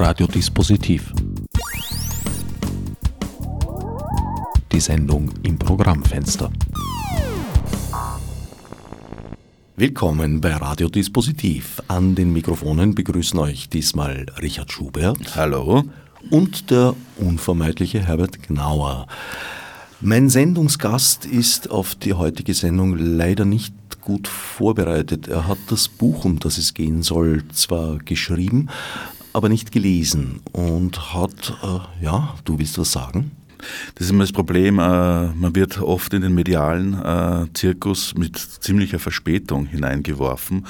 Radiodispositiv. Die Sendung im Programmfenster. Willkommen bei Radiodispositiv. An den Mikrofonen begrüßen euch diesmal Richard Schubert. Hallo. Und der unvermeidliche Herbert Gnauer. Mein Sendungsgast ist auf die heutige Sendung leider nicht gut vorbereitet. Er hat das Buch, um das es gehen soll, zwar geschrieben, aber nicht gelesen und hat, äh, ja, du willst was sagen? Das ist immer das Problem, äh, man wird oft in den medialen äh, Zirkus mit ziemlicher Verspätung hineingeworfen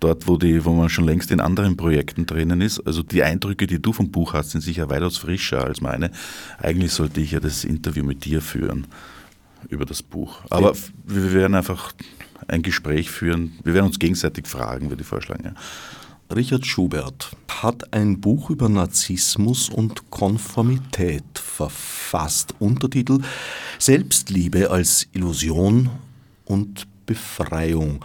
dort, wo, die, wo man schon längst in anderen Projekten drinnen ist. Also die Eindrücke, die du vom Buch hast, sind sicher weitaus frischer als meine. Eigentlich sollte ich ja das Interview mit dir führen über das Buch. Aber wir werden einfach ein Gespräch führen. Wir werden uns gegenseitig fragen, würde ich vorschlagen. Ja. Richard Schubert hat ein Buch über Narzissmus und Konformität verfasst. Untertitel Selbstliebe als Illusion und Befreiung.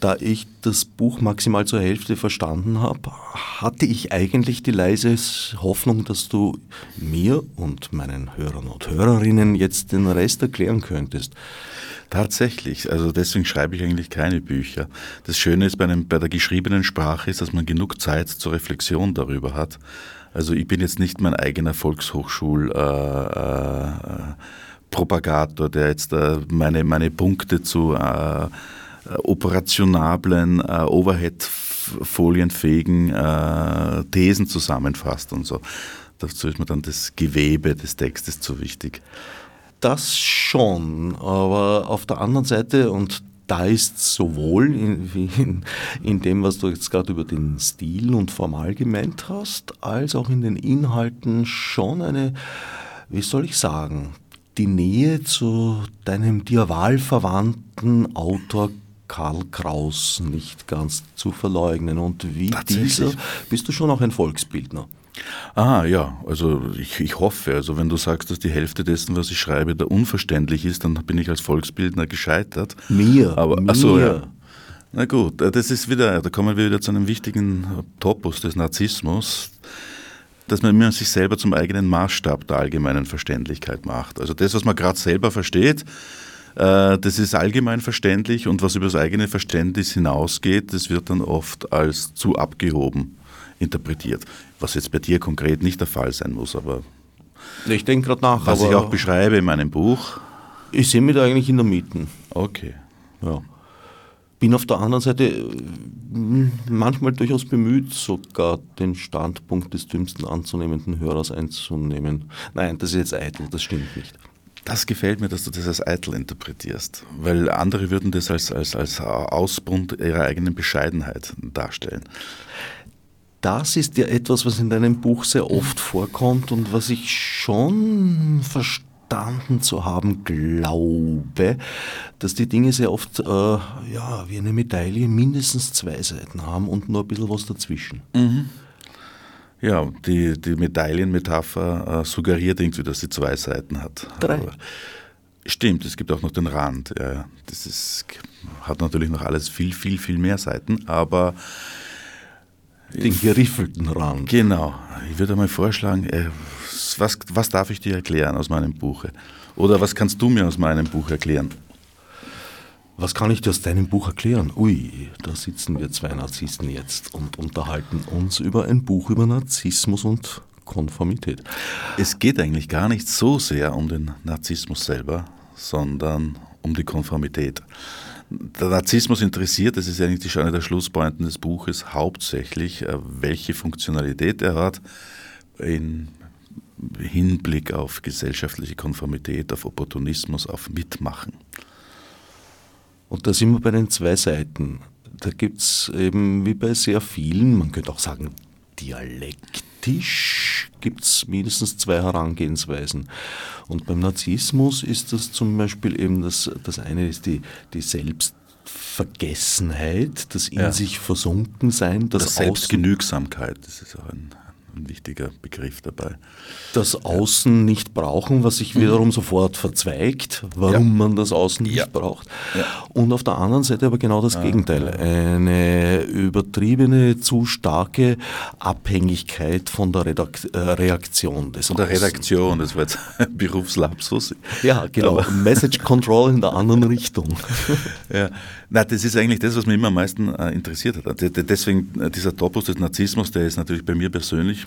Da ich das Buch maximal zur Hälfte verstanden habe, hatte ich eigentlich die leise Hoffnung, dass du mir und meinen Hörern und Hörerinnen jetzt den Rest erklären könntest. Tatsächlich, also deswegen schreibe ich eigentlich keine Bücher. Das Schöne ist bei, einem, bei der geschriebenen Sprache ist, dass man genug Zeit zur Reflexion darüber hat. Also ich bin jetzt nicht mein eigener Volkshochschul äh, äh, Propagator, der jetzt äh, meine, meine Punkte zu äh, operationablen, äh, Overhead-folienfähigen äh, Thesen zusammenfasst und so. Dazu ist mir dann das Gewebe des Textes zu wichtig. Das schon, aber auf der anderen Seite, und da ist sowohl in, in, in, dem, was du jetzt gerade über den Stil und Formal gemeint hast, als auch in den Inhalten schon eine, wie soll ich sagen, die Nähe zu deinem dir wahlverwandten Autor Karl Kraus nicht ganz zu verleugnen. Und wie dieser bist du schon auch ein Volksbildner. Ah ja, also ich, ich hoffe, also wenn du sagst, dass die Hälfte dessen, was ich schreibe, da unverständlich ist, dann bin ich als Volksbildner gescheitert. Mir, Aber, mir. Achso, ja. Na gut, äh, das ist wieder, da kommen wir wieder zu einem wichtigen Topos des Narzissmus, dass man sich selber zum eigenen Maßstab der allgemeinen Verständlichkeit macht. Also das, was man gerade selber versteht, das ist allgemein verständlich und was über das eigene Verständnis hinausgeht, das wird dann oft als zu abgehoben interpretiert. Was jetzt bei dir konkret nicht der Fall sein muss, aber. Ich denke gerade nach. Was ich auch beschreibe in meinem Buch. Ich sehe mich da eigentlich in der Mitte. Okay. Ja. Bin auf der anderen Seite äh, manchmal durchaus bemüht, sogar den Standpunkt des dümmsten anzunehmenden Hörers einzunehmen. Nein, das ist jetzt eitel, das stimmt nicht. Das gefällt mir, dass du das als eitel interpretierst, weil andere würden das als, als, als Ausbund ihrer eigenen Bescheidenheit darstellen. Das ist ja etwas, was in deinem Buch sehr oft vorkommt und was ich schon verstanden zu haben glaube, dass die Dinge sehr oft äh, ja, wie eine Medaille mindestens zwei Seiten haben und nur ein bisschen was dazwischen. Mhm. Ja, die, die Medaillenmetapher äh, suggeriert irgendwie, dass sie zwei Seiten hat. Drei. Aber stimmt, es gibt auch noch den Rand. Ja, das ist, hat natürlich noch alles viel, viel, viel mehr Seiten, aber. Den geriffelten Rand. Genau. Ich würde mal vorschlagen, äh, was, was darf ich dir erklären aus meinem Buch? Oder was kannst du mir aus meinem Buch erklären? Was kann ich dir aus deinem Buch erklären? Ui, da sitzen wir zwei Narzissten jetzt und unterhalten uns über ein Buch über Narzissmus und Konformität. Es geht eigentlich gar nicht so sehr um den Narzissmus selber, sondern um die Konformität. Der Narzissmus interessiert, das ist eigentlich eine der Schlusspointen des Buches, hauptsächlich, äh, welche Funktionalität er hat in Hinblick auf gesellschaftliche Konformität, auf Opportunismus, auf Mitmachen. Und da sind wir bei den zwei Seiten. Da gibt es eben wie bei sehr vielen, man könnte auch sagen dialektisch, gibt es mindestens zwei Herangehensweisen. Und beim Narzissmus ist das zum Beispiel eben, das, das eine ist die, die Selbstvergessenheit, das in ja. sich versunken sein, das Selbstgenügsamkeit, das ist auch ein ein wichtiger Begriff dabei. Das Außen ja. nicht brauchen, was sich wiederum mhm. sofort verzweigt, warum ja. man das Außen nicht ja. braucht. Und auf der anderen Seite aber genau das Gegenteil. Eine übertriebene, zu starke Abhängigkeit von der Redakt äh, Reaktion des Von der Redaktion, das war jetzt ein Berufslapsus. Ja, genau. Aber Message Control in der anderen Richtung. ja. Na, das ist eigentlich das, was mich immer am meisten äh, interessiert hat. Deswegen äh, dieser Topos des Narzissmus, der ist natürlich bei mir persönlich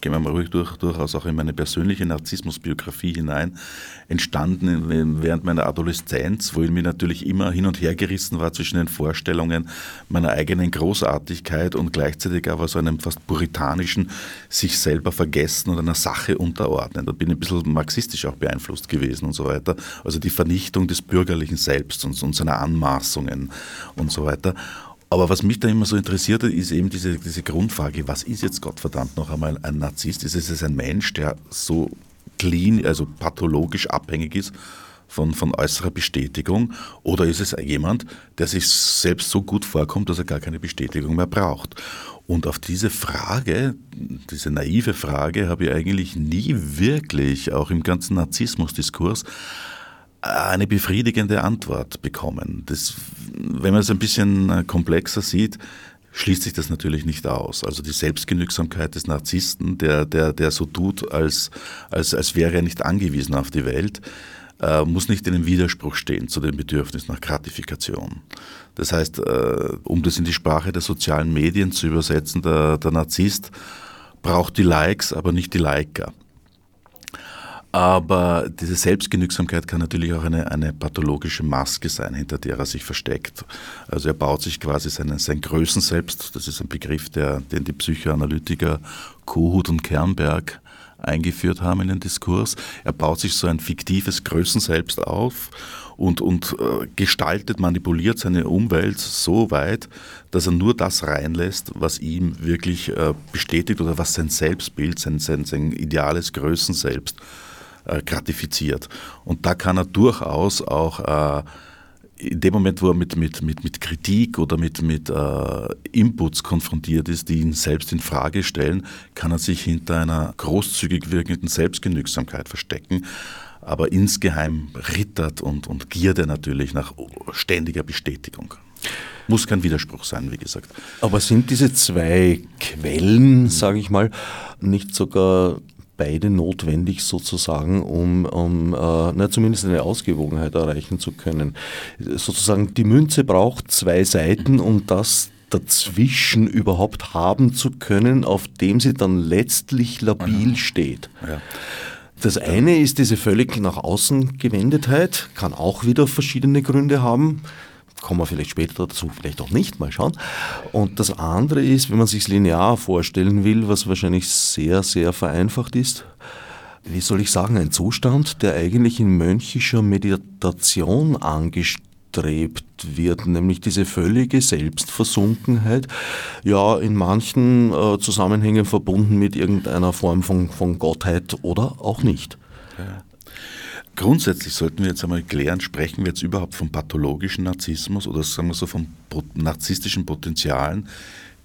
gehen wir mal ruhig durch, durchaus auch in meine persönliche Narzissmusbiografie hinein, entstanden während meiner Adoleszenz, wo ich mir natürlich immer hin und her gerissen war zwischen den Vorstellungen meiner eigenen Großartigkeit und gleichzeitig aber so einem fast puritanischen sich selber vergessen und einer Sache unterordnen. Da bin ich ein bisschen marxistisch auch beeinflusst gewesen und so weiter. Also die Vernichtung des bürgerlichen Selbst und, und seiner Anmaßungen und so weiter. Aber was mich da immer so interessiert hat, ist eben diese, diese Grundfrage, was ist jetzt Gottverdammt noch einmal ein Narzisst? Ist es ein Mensch, der so clean, also pathologisch abhängig ist von, von äußerer Bestätigung? Oder ist es jemand, der sich selbst so gut vorkommt, dass er gar keine Bestätigung mehr braucht? Und auf diese Frage, diese naive Frage, habe ich eigentlich nie wirklich, auch im ganzen Narzissmusdiskurs, eine befriedigende Antwort bekommen. Das, wenn man es ein bisschen äh, komplexer sieht, schließt sich das natürlich nicht aus. Also die Selbstgenügsamkeit des Narzissten, der, der, der so tut, als, als, als wäre er nicht angewiesen auf die Welt, äh, muss nicht in einem Widerspruch stehen zu dem Bedürfnis nach Gratifikation. Das heißt, äh, um das in die Sprache der sozialen Medien zu übersetzen, der, der Narzisst braucht die Likes, aber nicht die Liker. Aber diese Selbstgenügsamkeit kann natürlich auch eine, eine pathologische Maske sein, hinter der er sich versteckt. Also er baut sich quasi seinen, sein Größenselbst, das ist ein Begriff, der, den die Psychoanalytiker Kohut und Kernberg eingeführt haben in den Diskurs. Er baut sich so ein fiktives Größenselbst auf und, und äh, gestaltet, manipuliert seine Umwelt so weit, dass er nur das reinlässt, was ihm wirklich äh, bestätigt oder was sein Selbstbild, sein, sein, sein ideales Größenselbst äh, gratifiziert. Und da kann er durchaus auch äh, in dem Moment, wo er mit, mit, mit, mit Kritik oder mit, mit äh, Inputs konfrontiert ist, die ihn selbst in Frage stellen, kann er sich hinter einer großzügig wirkenden Selbstgenügsamkeit verstecken. Aber insgeheim rittert und, und giert er natürlich nach ständiger Bestätigung. Muss kein Widerspruch sein, wie gesagt. Aber sind diese zwei Quellen, sage ich mal, nicht sogar beide notwendig sozusagen, um, um äh, na, zumindest eine Ausgewogenheit erreichen zu können. Sozusagen die Münze braucht zwei Seiten, um das dazwischen überhaupt haben zu können, auf dem sie dann letztlich labil Aha. steht. Ja. Das eine ist diese völlig nach außen Gewendetheit, kann auch wieder verschiedene Gründe haben kommen wir vielleicht später dazu, vielleicht auch nicht, mal schauen. Und das andere ist, wenn man sich linear vorstellen will, was wahrscheinlich sehr, sehr vereinfacht ist, wie soll ich sagen, ein Zustand, der eigentlich in mönchischer Meditation angestrebt wird, nämlich diese völlige Selbstversunkenheit, ja in manchen äh, Zusammenhängen verbunden mit irgendeiner Form von, von Gottheit oder auch nicht. Ja. Grundsätzlich sollten wir jetzt einmal klären, sprechen wir jetzt überhaupt vom pathologischen Narzissmus oder sagen wir so von narzisstischen Potenzialen,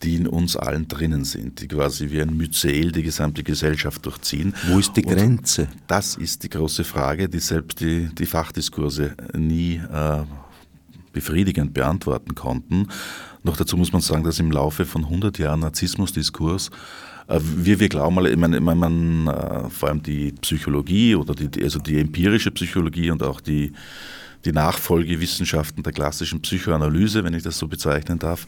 die in uns allen drinnen sind, die quasi wie ein Myzel die gesamte Gesellschaft durchziehen. Wo ist die Grenze? Und das ist die große Frage, die selbst die, die Fachdiskurse nie äh, befriedigend beantworten konnten. Noch dazu muss man sagen, dass im Laufe von 100 Jahren Narzissmusdiskurs wir, wir glauben mal, ich meine, man, man, äh, vor allem die Psychologie oder die, also die empirische Psychologie und auch die, die Nachfolgewissenschaften der klassischen Psychoanalyse, wenn ich das so bezeichnen darf,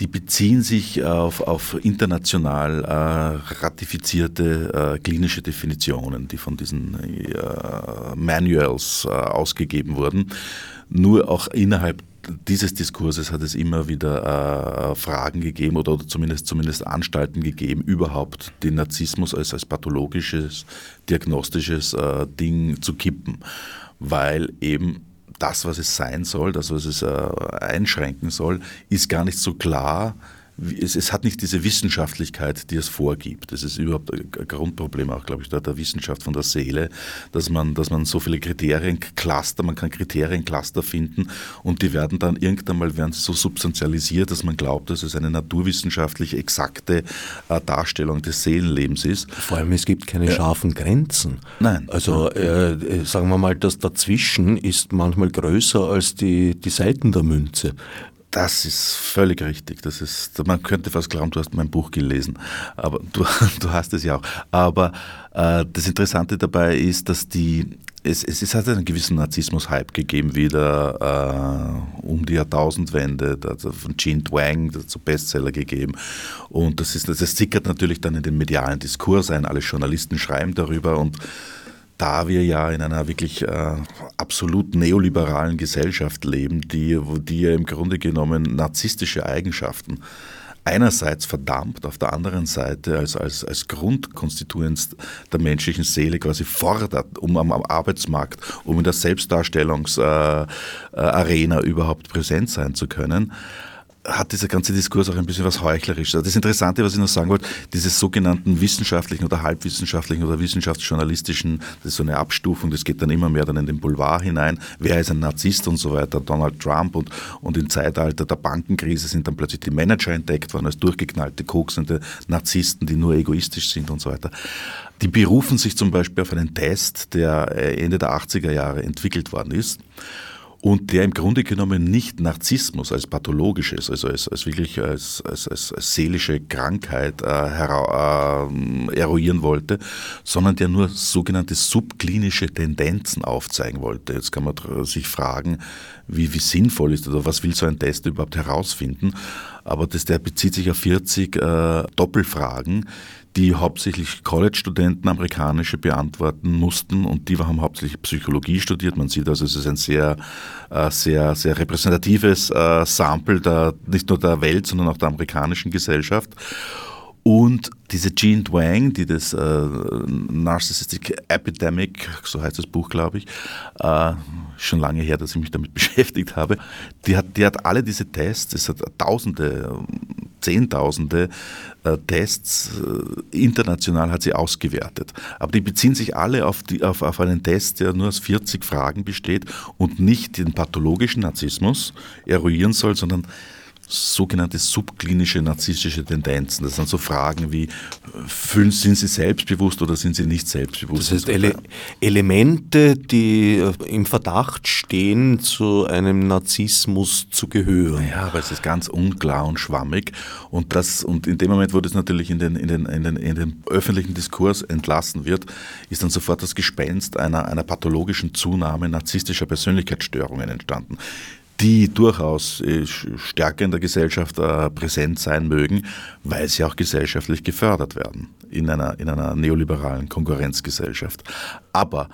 die beziehen sich auf, auf international äh, ratifizierte äh, klinische Definitionen, die von diesen äh, Manuals äh, ausgegeben wurden. Nur auch innerhalb dieses Diskurses hat es immer wieder äh, Fragen gegeben oder, oder, zumindest, zumindest Anstalten gegeben, überhaupt den Narzissmus als, als pathologisches, diagnostisches äh, Ding zu kippen, weil eben das, was es sein soll, das, was es äh, einschränken soll, ist gar nicht so klar, es, es, hat nicht diese Wissenschaftlichkeit, die es vorgibt. Das ist überhaupt ein Grundproblem auch, glaube ich, der, der Wissenschaft von der Seele, dass man, dass man so viele Kriteriencluster, man kann Kriteriencluster finden und die werden dann irgendwann mal werden so substanzialisiert, dass man glaubt, dass es eine naturwissenschaftlich exakte äh, Darstellung des Seelenlebens ist. Vor allem, es gibt keine scharfen Grenzen. Nein. Also äh, äh, sagen wir mal, das dazwischen ist manchmal größer als die, die Seiten der Münze. Das ist völlig richtig. Das ist, man könnte fast glauben, du hast mein Buch gelesen, aber du, du hast es ja auch. Aber äh, das Interessante dabei ist, dass die, es, es, es hat einen gewissen Narzissmus-Hype gegeben, wieder äh, um die Jahrtausendwende, also von das hat so Bestseller gegeben. Und das, ist, das sickert natürlich dann in den medialen Diskurs ein. Alle Journalisten schreiben darüber und da wir ja in einer wirklich äh, absolut neoliberalen Gesellschaft leben, die, die ja im Grunde genommen narzisstische Eigenschaften einerseits verdammt, auf der anderen Seite als, als, als Grundkonstituenz der menschlichen Seele quasi fordert, um am, am Arbeitsmarkt, um in der Selbstdarstellungsarena äh, äh, überhaupt präsent sein zu können hat dieser ganze Diskurs auch ein bisschen was Heuchlerisches. Das Interessante, was ich noch sagen wollte, diese sogenannten wissenschaftlichen oder halbwissenschaftlichen oder wissenschaftsjournalistischen, das ist so eine Abstufung, das geht dann immer mehr dann in den Boulevard hinein. Wer ist ein Narzisst und so weiter, Donald Trump und, und im Zeitalter der Bankenkrise sind dann plötzlich die Manager entdeckt worden als durchgeknallte, koksende Narzissten, die nur egoistisch sind und so weiter. Die berufen sich zum Beispiel auf einen Test, der äh, Ende der 80er Jahre entwickelt worden ist und der im Grunde genommen nicht Narzissmus als pathologisches, also als, als wirklich als, als, als, seelische Krankheit äh, äh, eruieren wollte, sondern der nur sogenannte subklinische Tendenzen aufzeigen wollte. Jetzt kann man sich fragen, wie, wie sinnvoll ist oder was will so ein Test überhaupt herausfinden. Aber das, der bezieht sich auf 40 äh, Doppelfragen, die hauptsächlich College-Studenten amerikanische beantworten mussten und die haben hauptsächlich Psychologie studiert. Man sieht also, es ist ein sehr, äh, sehr, sehr repräsentatives äh, Sample der, nicht nur der Welt, sondern auch der amerikanischen Gesellschaft. Und diese Jean Wang, die das äh, Narcissistic Epidemic, so heißt das Buch, glaube ich, äh, schon lange her, dass ich mich damit beschäftigt habe, die hat, die hat alle diese Tests, es hat Tausende, Zehntausende äh, Tests, äh, international hat sie ausgewertet. Aber die beziehen sich alle auf, die, auf, auf einen Test, der nur aus 40 Fragen besteht und nicht den pathologischen Narzissmus eruieren soll, sondern sogenannte subklinische narzisstische Tendenzen. Das sind so Fragen wie, fühlen, sind Sie selbstbewusst oder sind Sie nicht selbstbewusst? Das heißt, Ele Elemente, die äh, im Verdacht stehen, zu einem Narzissmus zu gehören. Ja, aber es ist ganz unklar und schwammig. Und, das, und in dem Moment, wo das natürlich in den, in den, in den, in den öffentlichen Diskurs entlassen wird, ist dann sofort das Gespenst einer, einer pathologischen Zunahme narzisstischer Persönlichkeitsstörungen entstanden die durchaus äh, stärker in der Gesellschaft äh, präsent sein mögen, weil sie auch gesellschaftlich gefördert werden in einer, in einer neoliberalen Konkurrenzgesellschaft. Aber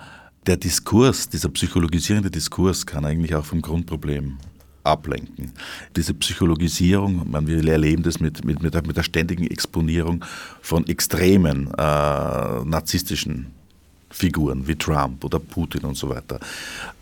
der Diskurs, dieser psychologisierende Diskurs kann eigentlich auch vom Grundproblem ablenken. Diese Psychologisierung, man, wir erleben das mit, mit, mit, der, mit der ständigen Exponierung von extremen äh, narzisstischen Figuren wie Trump oder Putin und so weiter,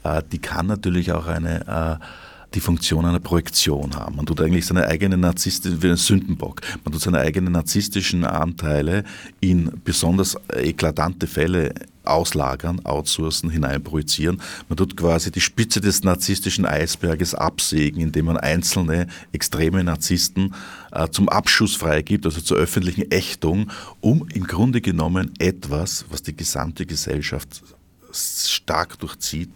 äh, die kann natürlich auch eine äh, die Funktion einer Projektion haben. Man tut eigentlich seine eigenen narzisstischen, wie ein Sündenbock, man tut seine eigenen narzisstischen Anteile in besonders eklatante Fälle auslagern, outsourcen, hineinprojizieren. Man tut quasi die Spitze des narzisstischen Eisberges absägen, indem man einzelne extreme Narzissten äh, zum Abschuss freigibt, also zur öffentlichen Ächtung, um im Grunde genommen etwas, was die gesamte Gesellschaft stark durchzieht,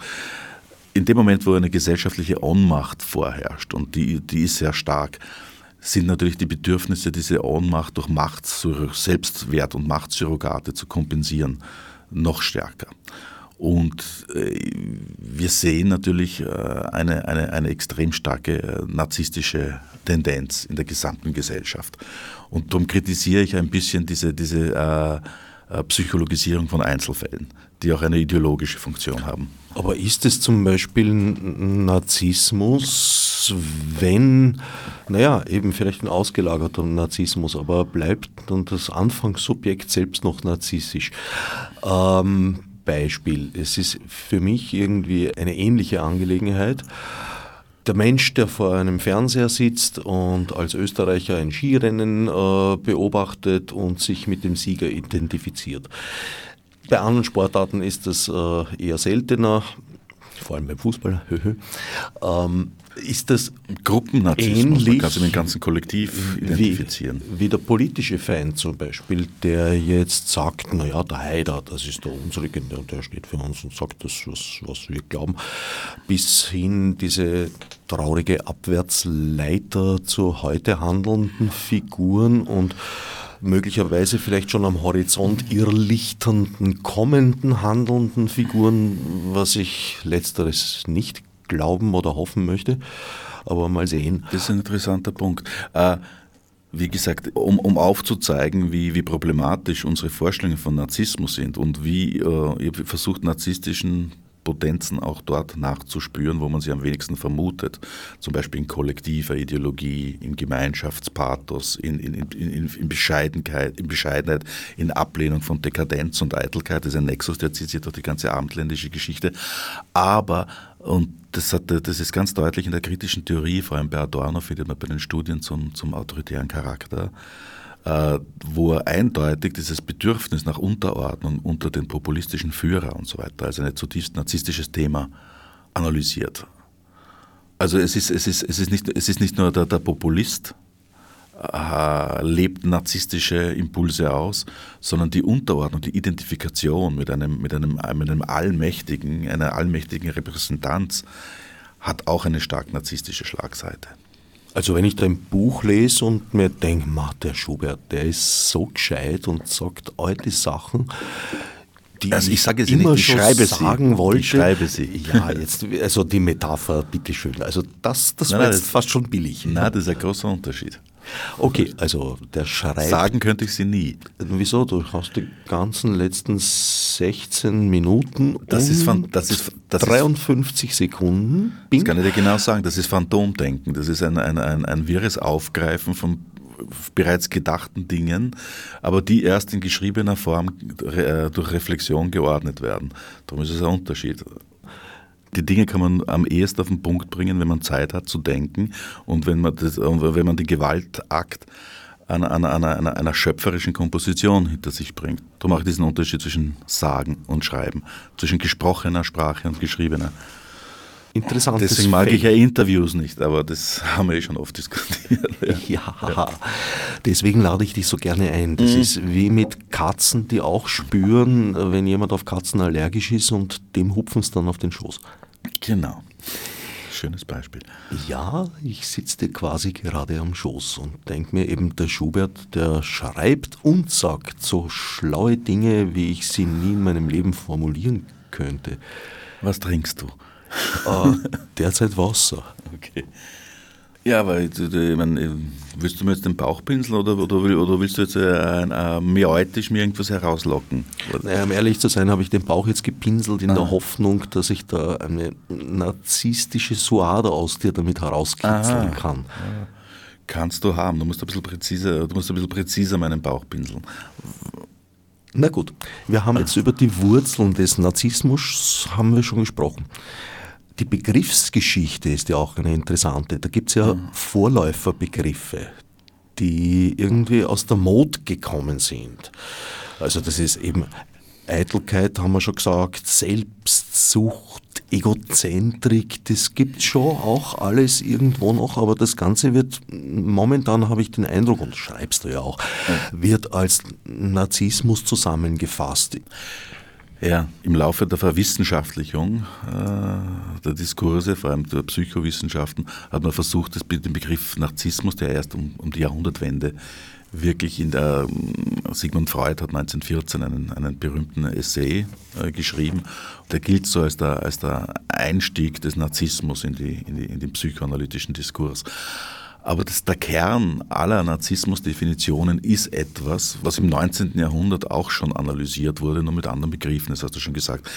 in dem Moment, wo eine gesellschaftliche Ohnmacht vorherrscht, und die, die ist sehr stark, sind natürlich die Bedürfnisse, diese Ohnmacht durch Macht, Selbstwert und Machtsurrogate zu kompensieren, noch stärker. Und äh, wir sehen natürlich äh, eine, eine, eine extrem starke äh, narzisstische Tendenz in der gesamten Gesellschaft. Und darum kritisiere ich ein bisschen diese, diese Psychologisierung von Einzelfällen, die auch eine ideologische Funktion haben. Aber ist es zum Beispiel Narzissmus, wenn, naja, eben vielleicht ein ausgelagerter Narzissmus, aber bleibt dann das Anfangssubjekt selbst noch narzisstisch? Ähm, Beispiel, es ist für mich irgendwie eine ähnliche Angelegenheit. der Mensch, der vor einem Fernseher sitzt und als Österreicher ein Skirennen äh, beobachtet und sich mit dem Sieger identifiziert. Bei anderen Sportarten ist das äh, eher seltener, vor allem beim Fußball. ähm, ist das Gruppennarzissmus, ähnlich, man kann sich mit dem ganzen Kollektiv identifizieren. Wie, wie, der politische Feind zum Beispiel, der jetzt sagt, naja, der Haider, das ist der unsere und der steht für uns und sagt das, was, was wir glauben, bis hin diese traurige Abwärtsleiter zu heute handelnden Figuren und möglicherweise vielleicht schon am Horizont irrlichternden, kommenden, handelnden Figuren, was ich letzteres nicht glauben oder hoffen möchte. Aber mal sehen. Das ist ein interessanter Punkt. Äh, wie gesagt, um, um aufzuzeigen, wie, wie problematisch unsere Vorstellungen von Narzissmus sind und wie äh, ihr versucht, narzisstischen Potenzen auch dort nachzuspüren, wo man sie am wenigsten vermutet. Zum Beispiel in kollektiver Ideologie, in Gemeinschaftspathos, in, in, in, in, Bescheidenheit, in Bescheidenheit, in Ablehnung von Dekadenz und Eitelkeit. Das ist ein Nexus, der zieht sich durch die ganze abendländische Geschichte. Aber, und das, hat, das ist ganz deutlich in der kritischen Theorie, vor allem bei Adorno findet man bei den Studien zum, zum autoritären Charakter, wo er eindeutig dieses Bedürfnis nach Unterordnung unter den populistischen Führer und so weiter, also ein zutiefst narzisstisches Thema, analysiert. Also es ist, es ist, es ist, nicht, es ist nicht nur der, der Populist, äh, lebt narzisstische Impulse aus, sondern die Unterordnung, die Identifikation mit einem, mit einem, mit einem allmächtigen, einer allmächtigen Repräsentanz hat auch eine stark narzisstische Schlagseite. Also wenn ich da ein Buch lese und mir denke, der Schubert, der ist so gescheit und sagt alte Sachen, die also ich sage es immer nicht, ich schreibe sagen sie. wollte. Ich schreibe sie. Ja, jetzt, also die Metapher, bitteschön. Also das, das nein, war jetzt fast schon billig. Nein, das ist ein großer Unterschied. Okay, also der schreibt. Sagen könnte ich sie nie. Wieso? Du hast die ganzen letzten 16 Minuten das ist, das ist, das 53 ist, Sekunden. Bing. Das kann ich dir genau sagen. Das ist Phantomdenken. Das ist ein, ein, ein, ein wirres Aufgreifen von bereits gedachten Dingen, aber die erst in geschriebener Form äh, durch Reflexion geordnet werden. Darum ist es ein Unterschied. Die Dinge kann man am ehesten auf den Punkt bringen, wenn man Zeit hat zu denken und wenn man, das, wenn man den Gewaltakt einer, einer, einer, einer, schöpferischen Komposition hinter sich bringt. Darum auch diesen Unterschied zwischen Sagen und Schreiben, zwischen gesprochener Sprache und geschriebener. Interessant. Deswegen mag ich ja Interviews nicht, aber das haben wir eh schon oft diskutiert. Ja, ja. deswegen lade ich dich so gerne ein. Das mhm. ist wie mit Katzen, die auch spüren, wenn jemand auf Katzen allergisch ist und dem hupfen es dann auf den Schoß. Genau. Schönes Beispiel. Ja, ich sitze quasi gerade am Schoß und denke mir eben, der Schubert, der schreibt und sagt so schlaue Dinge, wie ich sie nie in meinem Leben formulieren könnte. Was trinkst du? Äh, derzeit Wasser. Okay. Ja, aber ich meine, willst du mir jetzt den Bauch pinseln oder, oder, oder willst du jetzt äh, äh, meautisch mir irgendwas herauslocken? Naja, um ehrlich zu sein, habe ich den Bauch jetzt gepinselt in ah. der Hoffnung, dass ich da eine narzisstische Suade aus dir damit herauskitzeln Aha. kann. Ja. Kannst du haben. Du musst ein bisschen präziser, du musst ein bisschen präziser meinen Bauch pinseln. Na gut, wir haben jetzt über die Wurzeln des Narzissmus haben wir schon gesprochen die Begriffsgeschichte ist ja auch eine interessante. Da gibt es ja mhm. Vorläuferbegriffe, die irgendwie aus der Mode gekommen sind. Also das ist eben Eitelkeit, haben wir schon gesagt, Selbstsucht, Egozentrik, das gibt schon auch alles irgendwo noch, aber das Ganze wird, momentan habe ich den Eindruck, und schreibst du ja auch, wird als Narzissmus zusammengefasst. Ja, im Laufe der Verwissenschaftlichung äh, der Diskurse, vor allem der Psychowissenschaften, hat man versucht, den Begriff Narzissmus, der erst um, die Jahrhundertwende wirklich in der, Sigmund Freud hat 1914 einen, einen berühmten Essay äh, geschrieben. Der gilt so als der, als der Einstieg des Narzissmus in, die, in, die, in den psychoanalytischen Diskurs. Aber das, der Kern aller Narzissmusdefinitionen ist etwas, was im 19. Jahrhundert auch schon analysiert wurde, nur mit anderen Begriffen, das hast du schon gesagt.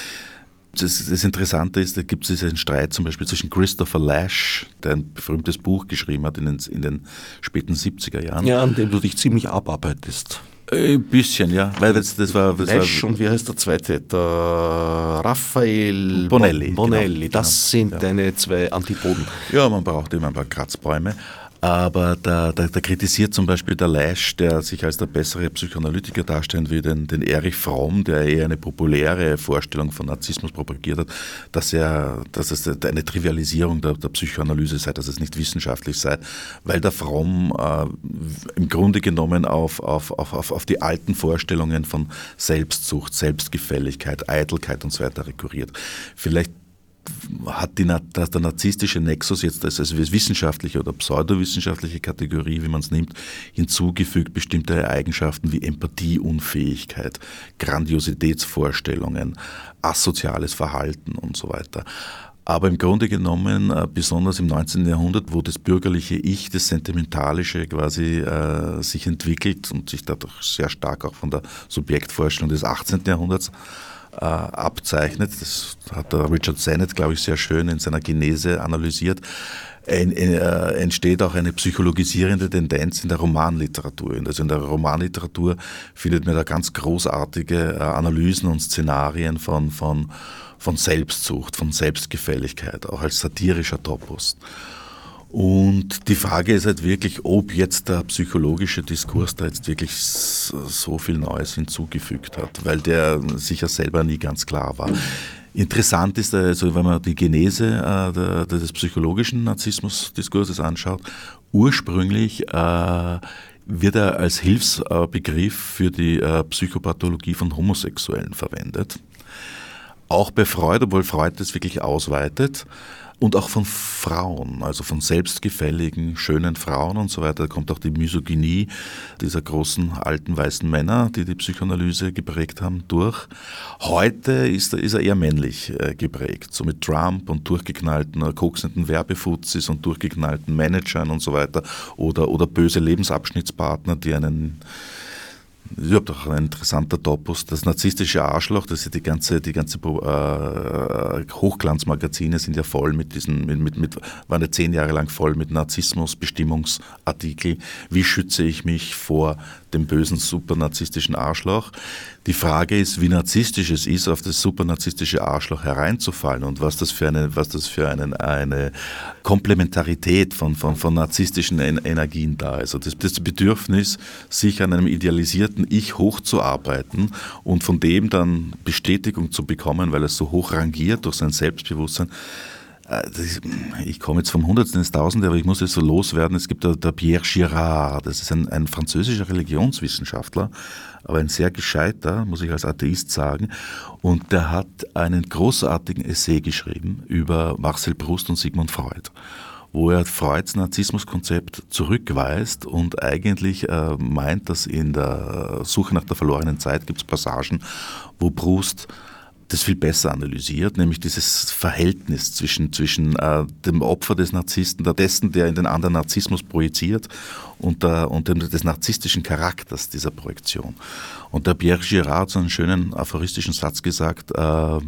Das, das Interessante ist, da gibt es einen Streit zum Beispiel zwischen Christopher Lash, der ein berühmtes Buch geschrieben hat in den, in den späten 70er Jahren. Ja, an dem du dich ziemlich abarbeitest. Ein bisschen, ja. Weil das, das war. Das Lesch war, und wie heißt der zweite? Der Raphael Bonelli. Bonelli. Genau, das genau, sind deine zwei Antipoden. Ja, man braucht immer ein paar Kratzbäume. Aber da, da, da kritisiert zum Beispiel der Lesch, der sich als der bessere Psychoanalytiker darstellen will, den, den Erich Fromm, der eher eine populäre Vorstellung von Narzissmus propagiert hat, dass, er, dass es eine Trivialisierung der, der Psychoanalyse sei, dass es nicht wissenschaftlich sei, weil der Fromm äh, im Grunde genommen auf, auf, auf, auf die alten Vorstellungen von Selbstsucht, Selbstgefälligkeit, Eitelkeit und so weiter rekurriert. Vielleicht hat die, der narzisstische Nexus jetzt als, als wissenschaftliche oder pseudowissenschaftliche Kategorie, wie man es nimmt, hinzugefügt bestimmte Eigenschaften wie Empathieunfähigkeit, Grandiositätsvorstellungen, asoziales Verhalten und so weiter. Aber im Grunde genommen, äh, besonders im 19. Jahrhundert, wo das bürgerliche Ich, das Sentimentalische quasi äh, sich entwickelt und sich dadurch sehr stark auch von der Subjektvorstellung des 18. Jahrhunderts äh, abzeichnet. Das hat der Richard Sennett, glaube ich, sehr schön in seiner Genese analysiert. Ein, äh, entsteht auch eine psychologisierende Tendenz in der Romanliteratur. Also in der Romanliteratur findet man da ganz großartige äh, Analysen und Szenarien von, von, von Selbstsucht, von Selbstgefälligkeit, auch als satirischer Topos. Und die Frage ist halt wirklich, ob jetzt der psychologische Diskurs da jetzt wirklich so viel Neues hinzugefügt hat, weil der sicher selber nie ganz klar war. Interessant ist, also wenn man die Genese äh, des psychologischen Narzissmusdiskurses anschaut, ursprünglich äh, wird er als Hilfsbegriff für die äh, Psychopathologie von Homosexuellen verwendet. Auch bei Freud, obwohl Freud das wirklich ausweitet und auch von Frauen, also von selbstgefälligen, schönen Frauen und so weiter. Kommt auch die Misogynie dieser großen alten weißen Männer, die die Psychoanalyse geprägt haben, durch. Heute ist er, ist er eher männlich äh, geprägt, so mit Trump und durchgeknallten, äh, koksenden Werbefuzis und durchgeknallten Managern und so weiter oder, oder böse Lebensabschnittspartner, die einen überhaupt auch ein interessanter Topos. Das narzisstische Arschloch, das ist die ganze, die ganze äh, Hochglanzmagazine sind ja voll mit diesen, mit, mit, mit, waren ja zehn Jahre lang voll mit Narzissmus, Bestimmungsartikel. Wie schütze ich mich vor dem bösen supernarzisstischen Arschloch? Die Frage ist, wie narzisstisch es ist, auf das supernarzisstische Arschloch hereinzufallen und was das für eine, was das für einen, eine Komplementarität von, von, von narzisstischen Energien da ist. Also das, das Bedürfnis, sich an einem idealisierten Ich hochzuarbeiten und von dem dann Bestätigung zu bekommen, weil es so hoch rangiert durch sein Selbstbewusstsein, äh, ich komme jetzt vom Hundertsten ins Tausende, aber ich muss jetzt so loswerden. Es gibt da der Pierre Girard, das ist ein, ein französischer Religionswissenschaftler, aber ein sehr gescheiter, muss ich als Atheist sagen. Und der hat einen großartigen Essay geschrieben über Marcel Proust und Sigmund Freud wo er Freuds Narzissmuskonzept zurückweist und eigentlich äh, meint, dass in der Suche nach der verlorenen Zeit gibt es Passagen, wo Proust das viel besser analysiert, nämlich dieses Verhältnis zwischen, zwischen äh, dem Opfer des Narzissten, der dessen, der in den anderen Narzissmus projiziert und, der, und dem, des narzisstischen Charakters dieser Projektion. Und der Pierre Girard hat so einen schönen aphoristischen Satz gesagt, äh,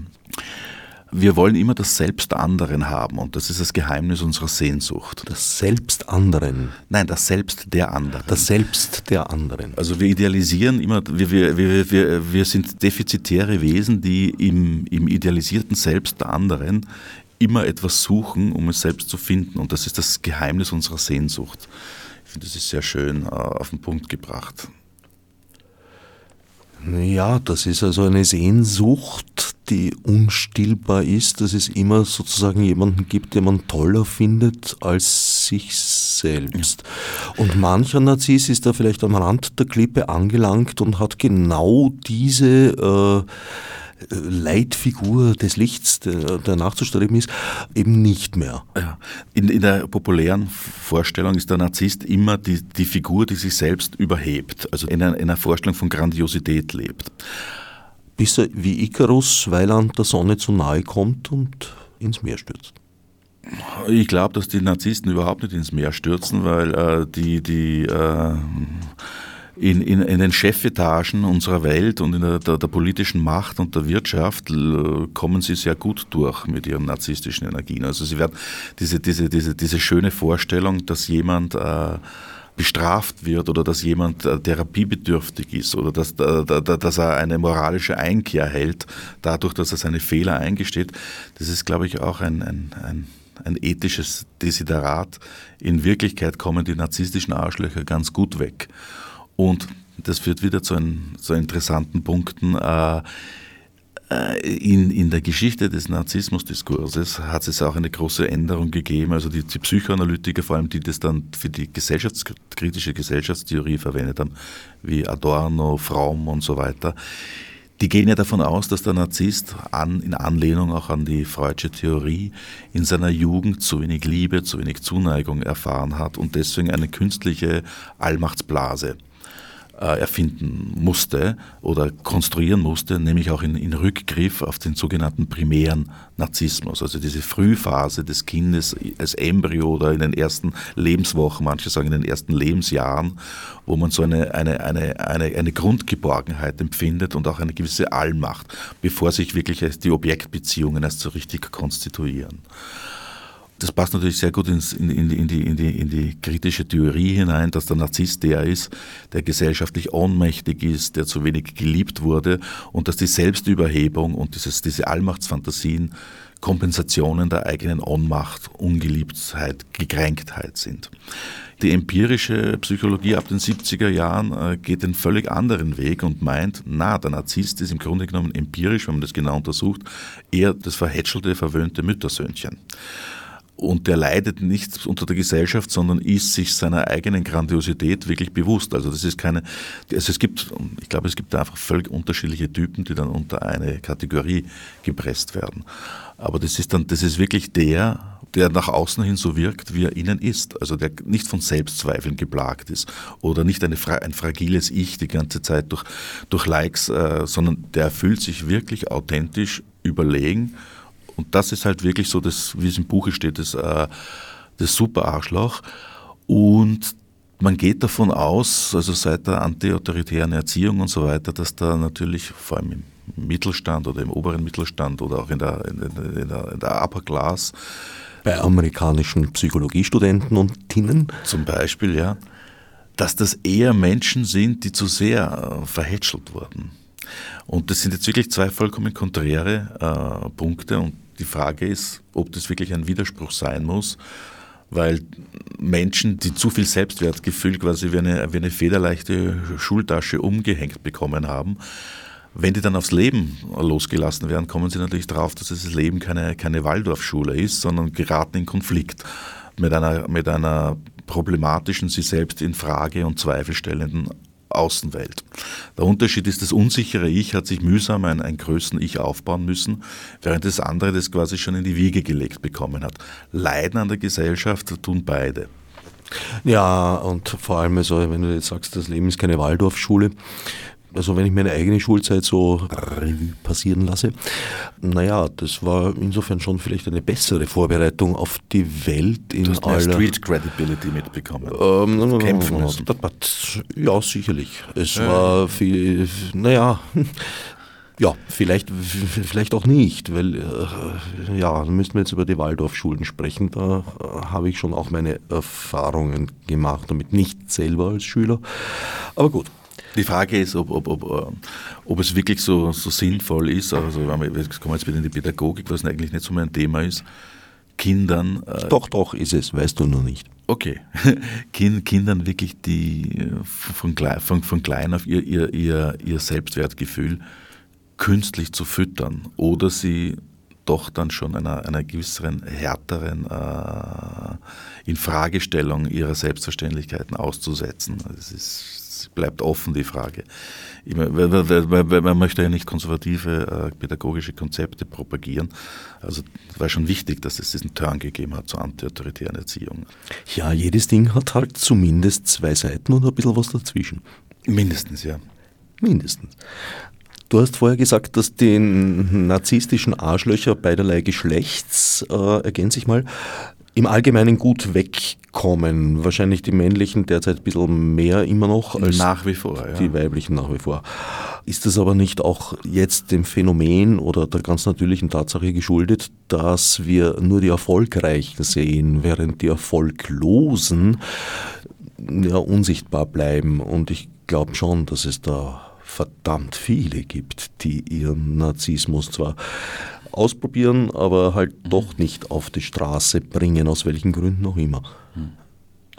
wir wollen immer das Selbst anderen haben und das ist das Geheimnis unserer Sehnsucht. Das Selbst anderen? Nein, das Selbst der anderen. Das Selbst der anderen. Also wir idealisieren immer, wir, wir, wir, wir, wir sind defizitäre Wesen, die im, im idealisierten Selbst der anderen immer etwas suchen, um es selbst zu finden und das ist das Geheimnis unserer Sehnsucht. Ich finde, das ist sehr schön äh, auf den Punkt gebracht. Ja, das ist also eine Sehnsucht, die unstillbar ist, dass es immer sozusagen jemanden gibt, den man toller findet als sich selbst. Und mancher Narziss ist da vielleicht am Rand der Klippe angelangt und hat genau diese äh, Leitfigur des Lichts, der, der, nachzustreben ist, eben nicht mehr. Ja. In, in, der populären Vorstellung ist der Narzisst immer die, die Figur, die sich selbst überhebt, also in einer, in einer Vorstellung von Grandiosität lebt bis er wie Icarus, weil an der Sonne zu nahe kommt und ins Meer stürzt. Ich glaube, dass die Narzissten überhaupt nicht ins Meer stürzen, weil äh, die, die äh, in, in, in, den Chefetagen unserer Welt und in der, der, der, politischen Macht und der Wirtschaft kommen sie sehr gut durch mit ihren narzisstischen Energien. Also sie werden diese, diese, diese, diese schöne Vorstellung, dass jemand äh, bestraft wird oder dass jemand äh, therapiebedürftig ist oder dass, dass er eine moralische Einkehr hält, dadurch, dass er seine Fehler eingesteht, das ist, glaube ich, auch ein, ein, ein, ein ethisches Desiderat. In Wirklichkeit kommen die narzisstischen Arschlöcher ganz gut weg. Und das führt wieder zu, ein, zu interessanten Punkten. Äh, äh, in, in der Geschichte des Narzissmusdiskurses hat es auch eine große Änderung gegeben. Also die, die Psychoanalytiker, vor allem die das dann für die gesellschaftskritische Gesellschaftstheorie verwendet haben, wie Adorno, Fromm und so weiter, die gehen ja davon aus, dass der Narzisst an, in Anlehnung auch an die Freudsche Theorie in seiner Jugend zu wenig Liebe, zu wenig Zuneigung erfahren hat und deswegen eine künstliche Allmachtsblase äh, erfinden musste oder konstruieren musste, nämlich auch in, in, Rückgriff auf den sogenannten primären Narzissmus, also diese Frühphase des Kindes als Embryo oder in den ersten Lebenswochen, manche sagen in den ersten Lebensjahren, wo man so eine, eine, eine, eine, eine Grundgeborgenheit empfindet und auch eine gewisse Allmacht, bevor sich wirklich die Objektbeziehungen erst so richtig konstituieren das passt natürlich sehr gut ins, in, in, in, die, in, die, in die kritische Theorie hinein, dass der Narzisst der ist, der gesellschaftlich ohnmächtig ist, der zu wenig geliebt wurde und dass die Selbstüberhebung und dieses, diese Allmachtsfantasien Kompensationen der eigenen Ohnmacht, Ungeliebtheit, Gekränktheit sind. Die empirische Psychologie ab den 70er Jahren äh, geht den völlig anderen Weg und meint, na, der Narzisst ist im Grunde genommen empirisch, wenn man das genau untersucht, eher das verhätschelte, verwöhnte Müttersöhnchen und der leidet nicht unter der Gesellschaft, sondern ist sich seiner eigenen Grandiosität wirklich bewusst. Also das ist keine, also es gibt, ich glaube, es gibt einfach völlig unterschiedliche Typen, die dann unter eine Kategorie gepresst werden. Aber das ist dann, das ist wirklich der, der nach außen hin so wirkt, wie er innen ist. Also der nicht von Selbstzweifeln geplagt ist oder nicht eine, ein fragiles Ich die ganze Zeit durch, durch Likes, äh, sondern der fühlt sich wirklich authentisch überlegen und das ist halt wirklich so, das, wie es im Buche steht, das, äh, das super Arschloch. Und man geht davon aus, also seit der antiautoritären Erziehung und so weiter, dass da natürlich vor allem im Mittelstand oder im oberen Mittelstand oder auch in der, in der, in der, in der Upper Class bei amerikanischen Psychologiestudenten und Tinnen zum Beispiel, ja, dass das eher Menschen sind, die zu sehr äh, verhätschelt wurden. Und das sind jetzt wirklich zwei vollkommen konträre äh, Punkte. Und die Frage ist, ob das wirklich ein Widerspruch sein muss, weil Menschen, die zu viel Selbstwertgefühl quasi wie eine, wie eine federleichte Schultasche umgehängt bekommen haben, wenn die dann aufs Leben losgelassen werden, kommen sie natürlich darauf, dass das Leben keine, keine Waldorfschule ist, sondern geraten in Konflikt mit einer, mit einer problematischen, sie selbst in Frage und Zweifel stellenden Außenwelt. Der Unterschied ist, das unsichere Ich hat sich mühsam ein, ein größeren Ich aufbauen müssen, während das andere das quasi schon in die Wiege gelegt bekommen hat. Leiden an der Gesellschaft tun beide. Ja, und vor allem, also, wenn du jetzt sagst, das Leben ist keine Waldorfschule, also wenn ich meine eigene Schulzeit so passieren lasse, naja, das war insofern schon vielleicht eine bessere Vorbereitung auf die Welt in du hast aller... Street Credibility mitbekommen. Ähm, Kämpfen müssen. Ja, sicherlich. Es ja. war viel, naja, ja, vielleicht, vielleicht auch nicht, weil äh, ja, dann müssten wir jetzt über die Waldorfschulen sprechen. Da äh, habe ich schon auch meine Erfahrungen gemacht, damit nicht selber als Schüler. Aber gut, die Frage ist, ob, ob, ob, äh, ob es wirklich so, so sinnvoll ist, also wir kommen jetzt wieder in die Pädagogik, was eigentlich nicht so mein Thema ist, Kindern. Äh, doch, doch, ist es, weißt du noch nicht. Okay. Kindern wirklich die äh, von klein, von, von klein auf ihr, ihr, ihr, ihr Selbstwertgefühl künstlich zu füttern oder sie doch dann schon einer, einer gewisseren, härteren äh, Infragestellung ihrer Selbstverständlichkeiten auszusetzen. Das ist bleibt offen die Frage. Man möchte ja nicht konservative äh, pädagogische Konzepte propagieren. Also war schon wichtig, dass es diesen Turn gegeben hat zur antiautoritären Erziehung. Ja, jedes Ding hat halt zumindest zwei Seiten und ein bisschen was dazwischen. Mindestens, ja. Mindestens. Du hast vorher gesagt, dass die narzisstischen Arschlöcher beiderlei Geschlechts, äh, ergänze ich mal, im Allgemeinen gut wegkommen. Wahrscheinlich die männlichen derzeit ein bisschen mehr immer noch als nach wie vor, ja. die weiblichen nach wie vor. Ist das aber nicht auch jetzt dem Phänomen oder der ganz natürlichen Tatsache geschuldet, dass wir nur die Erfolgreichen sehen, während die Erfolglosen ja, unsichtbar bleiben. Und ich glaube schon, dass es da verdammt viele gibt, die ihren Narzissmus zwar ausprobieren, aber halt mhm. doch nicht auf die Straße bringen, aus welchen Gründen auch immer. Mhm.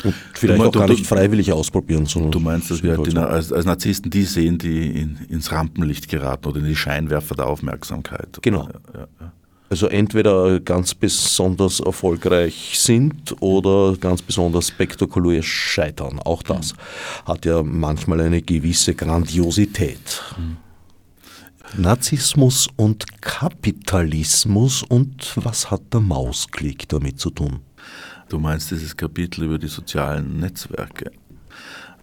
Und vielleicht du, auch gar du, nicht freiwillig ausprobieren. Sondern du meinst, dass wir halt als, als, Narzissten die sehen, die in, ins Rampenlicht geraten oder in die Scheinwerfer der Aufmerksamkeit. Genau. Ja, ja. Also entweder ganz besonders erfolgreich sind oder ganz besonders spektakulär scheitern. Auch das mhm. hat ja manchmal eine gewisse Grandiosität. Mhm. Narzissmus und Kapitalismus und was hat der Mausklick damit zu tun? Du meinst dieses Kapitel über die sozialen Netzwerke.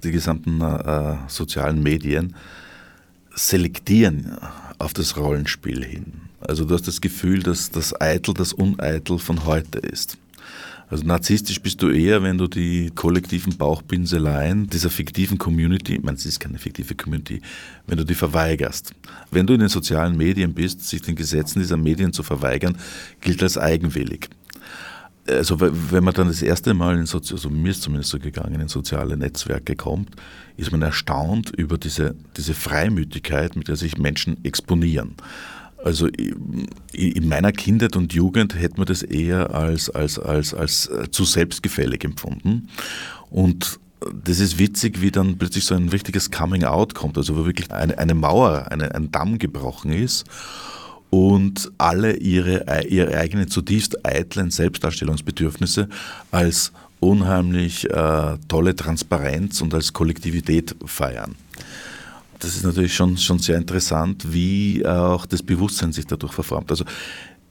Die gesamten äh, sozialen Medien selektieren auf das Rollenspiel hin. Also du hast das Gefühl, dass das Eitel das Uneitel von heute ist. Also narzisstisch bist du eher, wenn du die kollektiven Bauchpinseleien dieser fiktiven Community, ich meine, es ist keine fiktive Community, wenn du die verweigerst. Wenn du in den sozialen Medien bist, sich den Gesetzen dieser Medien zu verweigern, gilt als eigenwillig. Also wenn man dann das erste Mal in Sozi also mir ist zumindest so gegangen, in soziale Netzwerke kommt, ist man erstaunt über diese, diese Freimütigkeit, mit der sich Menschen exponieren. Also in meiner Kindheit und Jugend hätte man das eher als, als, als, als äh, zu selbstgefällig empfunden. Und das ist witzig, wie dann plötzlich so ein richtiges Coming-out kommt, also wo wirklich eine, eine Mauer, eine, ein Damm gebrochen ist und alle ihre, ihre eigenen zutiefst eitlen Selbstdarstellungsbedürfnisse als unheimlich äh, tolle Transparenz und als Kollektivität feiern das ist natürlich schon, schon sehr interessant, wie auch das Bewusstsein sich dadurch verformt. Also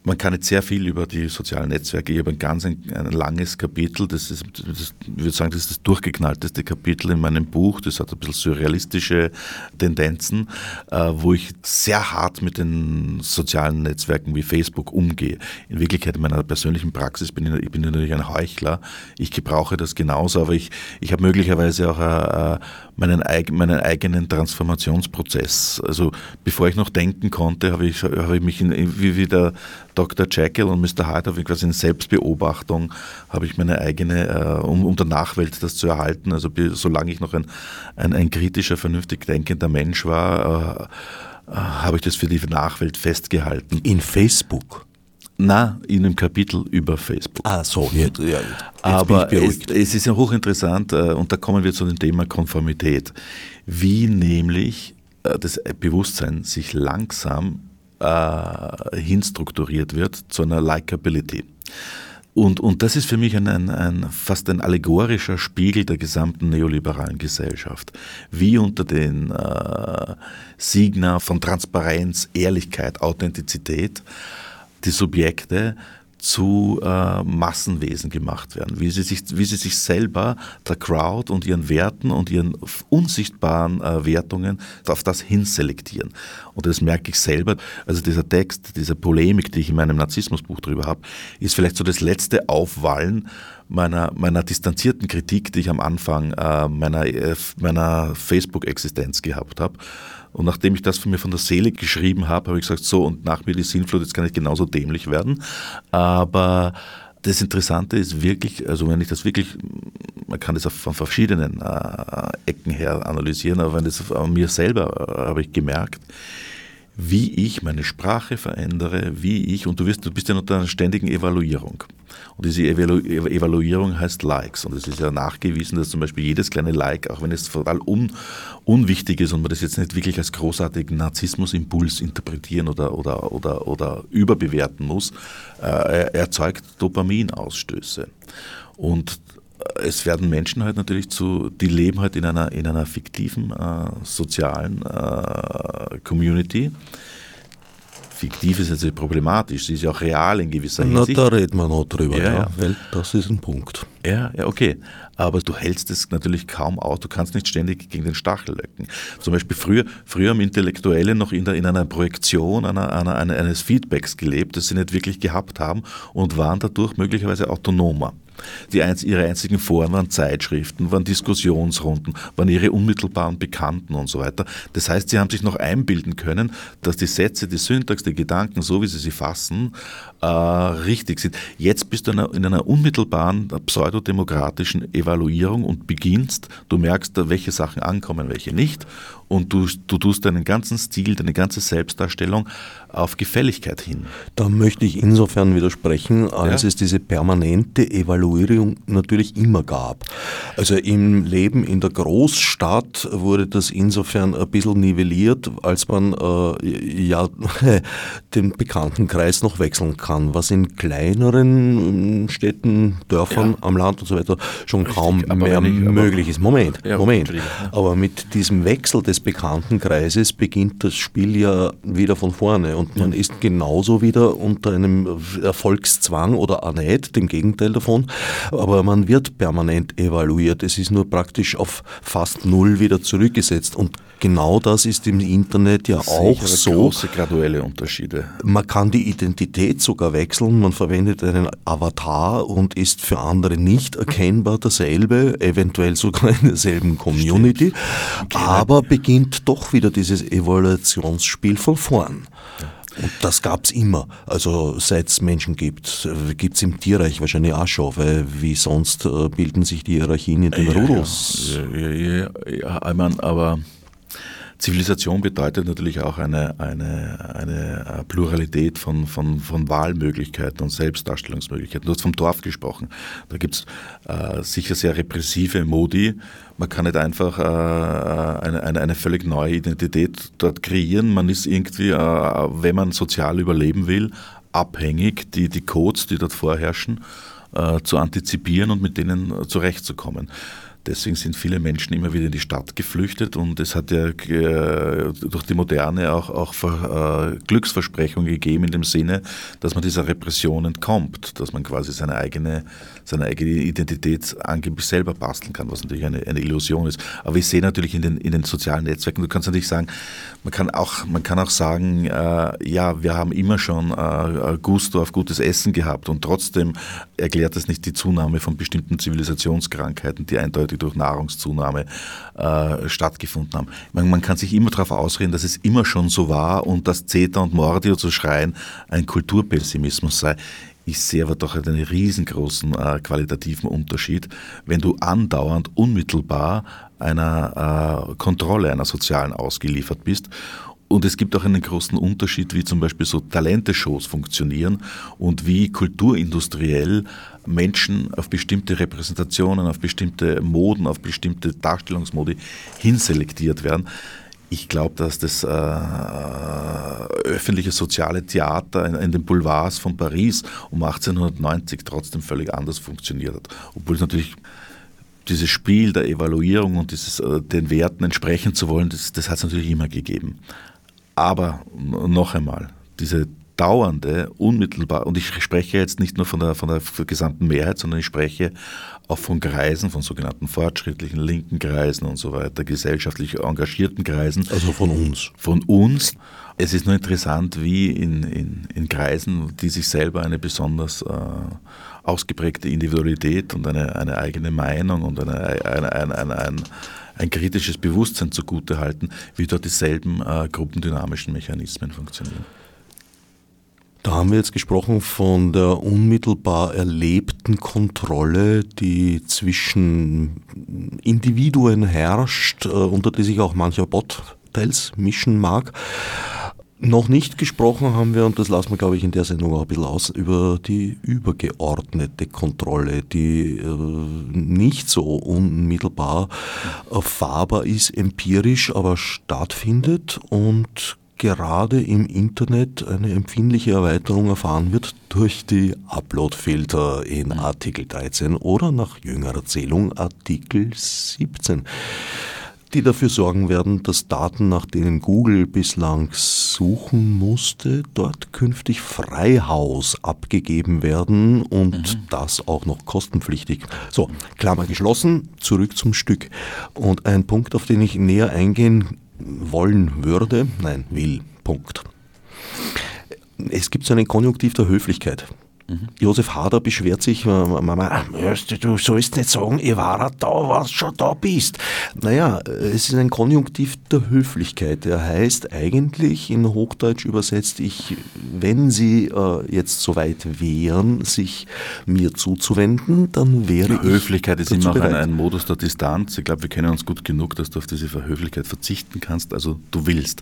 man kann jetzt sehr viel über die sozialen Netzwerke. Ich habe ein ganz ein, ein langes Kapitel, das ist, das, ich würde sagen, das ist das durchgeknallteste Kapitel in meinem Buch. Das hat ein bisschen surrealistische Tendenzen, äh, wo ich sehr hart mit den sozialen Netzwerken wie Facebook umgehe. In Wirklichkeit in meiner persönlichen Praxis bin ich, ich bin natürlich ein Heuchler. Ich gebrauche das genauso, aber ich, ich habe möglicherweise auch äh, meinen, meinen eigenen Transformationsprozess. Also bevor ich noch denken konnte, habe ich, habe ich mich in, wie wieder Dr. Jekyll und Mr. Hyde habe ich quasi in Selbstbeobachtung, habe ich meine eigene, äh, um, um der Nachwelt das zu erhalten, also solange ich noch ein, ein, ein kritischer, vernünftig denkender Mensch war, äh, äh, habe ich das für die Nachwelt festgehalten. In Facebook? Na, in einem Kapitel über Facebook. Ah, so, jetzt, ja, jetzt Aber es, es, ist ja hochinteressant äh, und da kommen wir zu dem Thema Konformität. Wie nämlich äh, das Bewusstsein sich langsam äh, hinstrukturiert wird zu einer Likability. Und, und das ist für mich ein, ein, ein, fast ein allegorischer Spiegel der gesamten neoliberalen Gesellschaft. Wie unter den äh, Signa von Transparenz, Ehrlichkeit, Authentizität die Subjekte zu äh, Massenwesen gemacht werden, wie sie, sich, wie sie sich selber der Crowd und ihren Werten und ihren unsichtbaren äh, Wertungen auf das hinselektieren. Und das merke ich selber. Also dieser Text, diese Polemik, die ich in meinem Narzissmusbuch drüber habe, ist vielleicht so das letzte Aufwallen meiner, meiner distanzierten Kritik, die ich am Anfang äh, meiner, äh, meiner Facebook-Existenz gehabt habe und nachdem ich das von mir von der Seele geschrieben habe, habe ich gesagt, so und nach mir die Sinnflut, jetzt kann ich genauso dämlich werden. Aber das Interessante ist wirklich, also wenn ich das wirklich, man kann das von verschiedenen äh, Ecken her analysieren, aber wenn das an mir selber äh, habe ich gemerkt, wie ich meine Sprache verändere, wie ich, und du, wirst, du bist ja unter einer ständigen Evaluierung. Und diese Evalu Evaluierung heißt Likes. Und es ist ja nachgewiesen, dass zum Beispiel jedes kleine Like, auch wenn es total un unwichtig ist und man das jetzt nicht wirklich als großartigen Narzissmusimpuls interpretieren oder, oder, oder, oder überbewerten muss, äh, erzeugt Dopaminausstöße. Und es werden Menschen halt natürlich zu, die leben halt in einer, in einer fiktiven äh, sozialen äh, Community. Fiktiv ist jetzt problematisch, sie ist ja auch real in gewisser Hinsicht. Na, da reden wir noch drüber, ja, ja, weil das ist ein Punkt. Ja, ja, okay. Aber du hältst es natürlich kaum aus, du kannst nicht ständig gegen den Stachel lecken. Zum Beispiel früher, früher haben Intellektuelle noch in, der, in einer Projektion einer, einer, eines Feedbacks gelebt, das sie nicht wirklich gehabt haben und waren dadurch möglicherweise autonomer. Die einz ihre einzigen Foren waren Zeitschriften, waren Diskussionsrunden, waren ihre unmittelbaren Bekannten und so weiter. Das heißt, sie haben sich noch einbilden können, dass die Sätze, die Syntax, die Gedanken, so wie sie sie fassen, äh, richtig sind. Jetzt bist du in einer, in einer unmittelbaren pseudodemokratischen Evaluierung und beginnst, du merkst, welche Sachen ankommen, welche nicht und du, du tust deinen ganzen Stil, deine ganze Selbstdarstellung auf Gefälligkeit hin. Da möchte ich insofern widersprechen, als ja. es diese permanente Evaluierung natürlich immer gab. Also im Leben in der Großstadt wurde das insofern ein bisschen nivelliert, als man äh, ja den Bekanntenkreis noch wechseln kann, was in kleineren Städten, Dörfern ja. am Land und so weiter schon Richtig, kaum mehr ich, möglich ist. Moment, ja, Moment. Aber mit diesem Wechsel des Bekanntenkreises beginnt das Spiel ja wieder von vorne und man ist genauso wieder unter einem Erfolgszwang oder auch nicht, dem Gegenteil davon, aber man wird permanent evaluiert. Es ist nur praktisch auf fast null wieder zurückgesetzt. Und genau das ist im Internet ja auch so. Große graduelle Unterschiede. Man kann die Identität sogar wechseln, man verwendet einen Avatar und ist für andere nicht erkennbar. Derselbe, eventuell sogar in derselben Community, aber beginnt beginnt doch wieder dieses Evaluationsspiel von vorn. Und das gab es immer. Also seit es Menschen gibt, gibt es im Tierreich wahrscheinlich auch schon, weil wie sonst äh, bilden sich die Hierarchien in den ja, Rudels. Ja, ja, ja, ja, ich meine, aber Zivilisation bedeutet natürlich auch eine, eine, eine Pluralität von, von, von Wahlmöglichkeiten und Selbstdarstellungsmöglichkeiten. Du hast vom Dorf gesprochen. Da gibt es äh, sicher sehr repressive Modi. Man kann nicht einfach äh, eine, eine, eine völlig neue Identität dort kreieren. Man ist irgendwie, äh, wenn man sozial überleben will, abhängig, die, die Codes, die dort vorherrschen, äh, zu antizipieren und mit denen zurechtzukommen. Deswegen sind viele Menschen immer wieder in die Stadt geflüchtet und es hat ja äh, durch die Moderne auch, auch äh, Glücksversprechungen gegeben in dem Sinne, dass man dieser Repression entkommt, dass man quasi seine eigene, seine eigene Identität angeblich selber basteln kann, was natürlich eine, eine Illusion ist. Aber ich sehe natürlich in den, in den sozialen Netzwerken, du kannst natürlich sagen, man kann auch, man kann auch sagen, äh, ja, wir haben immer schon äh, Gusto auf gutes Essen gehabt und trotzdem erklärt das nicht die Zunahme von bestimmten Zivilisationskrankheiten, die eindeutig durch Nahrungszunahme äh, stattgefunden haben. Man, man, kann sich immer darauf ausreden, dass es immer schon so war und dass Zeta und Mordio zu schreien ein Kulturpessimismus sei. Ich sehe aber doch einen riesengroßen äh, qualitativen Unterschied, wenn du andauernd unmittelbar einer äh, Kontrolle einer sozialen ausgeliefert bist und es gibt auch einen großen Unterschied, wie zum Beispiel so Talenteshows funktionieren und wie kulturindustriell Menschen auf bestimmte Repräsentationen, auf bestimmte Moden, auf bestimmte Darstellungsmodi hinselektiert werden. Ich glaube, dass das äh, öffentliche soziale Theater in, in, den Boulevards von Paris um 1890 trotzdem völlig anders funktioniert hat. Obwohl es natürlich dieses Spiel der Evaluierung und dieses, äh, den Werten entsprechen zu wollen, das, das hat es natürlich immer gegeben. Aber noch einmal, diese dauernde, unmittelbar, und ich spreche jetzt nicht nur von der, von der gesamten Mehrheit, sondern ich spreche auch von Kreisen, von sogenannten fortschrittlichen linken Kreisen und so weiter, gesellschaftlich engagierten Kreisen. Also von uns. Von uns. Es ist nur interessant, wie in, in, in Kreisen, die sich selber eine besonders äh, ausgeprägte Individualität und eine, eine eigene Meinung und eine, eine, eine, eine, ein, ein kritisches Bewusstsein zugute halten, wie dort dieselben äh, gruppendynamischen Mechanismen funktionieren. Da haben wir jetzt gesprochen von der unmittelbar erlebten Kontrolle, die zwischen Individuen herrscht, äh, unter die sich auch mancher Bot teils mischen mag. Noch nicht gesprochen haben wir, und das lassen wir, glaube ich, in der Sendung auch ein bisschen aus, über die übergeordnete Kontrolle, die äh, nicht so unmittelbar erfahrbar ist, empirisch, aber stattfindet und gerade im Internet eine empfindliche Erweiterung erfahren wird durch die Uploadfilter in mhm. Artikel 13 oder nach jüngerer Zählung Artikel 17 die dafür sorgen werden, dass Daten, nach denen Google bislang suchen musste, dort künftig Freihaus abgegeben werden und mhm. das auch noch kostenpflichtig. So, Klammer geschlossen, zurück zum Stück. Und ein Punkt, auf den ich näher eingehen wollen würde, nein, will, Punkt. Es gibt so einen Konjunktiv der Höflichkeit. Mhm. Josef Hader beschwert sich, Mama, du sollst nicht sagen, ich war da, was schon da bist. Naja, es ist ein Konjunktiv der Höflichkeit. Der heißt eigentlich in Hochdeutsch übersetzt, ich, wenn Sie äh, jetzt so weit wären, sich mir zuzuwenden, dann wäre ich. Höflichkeit ist immer ein, ein, Modus der Distanz. Ich glaube, wir kennen uns gut genug, dass du auf diese Verhöflichkeit verzichten kannst. Also du willst.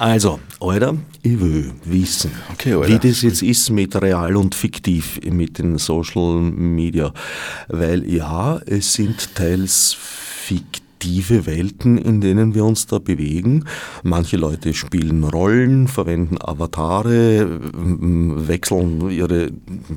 Also, Alter, ich will wissen, okay, wie das jetzt ist mit real und fiktiv, mit den Social Media. Weil ja, es sind teils fiktiv fiktive Welten, in denen wir uns da bewegen. Manche Leute spielen Rollen, verwenden Avatare, wechseln ihre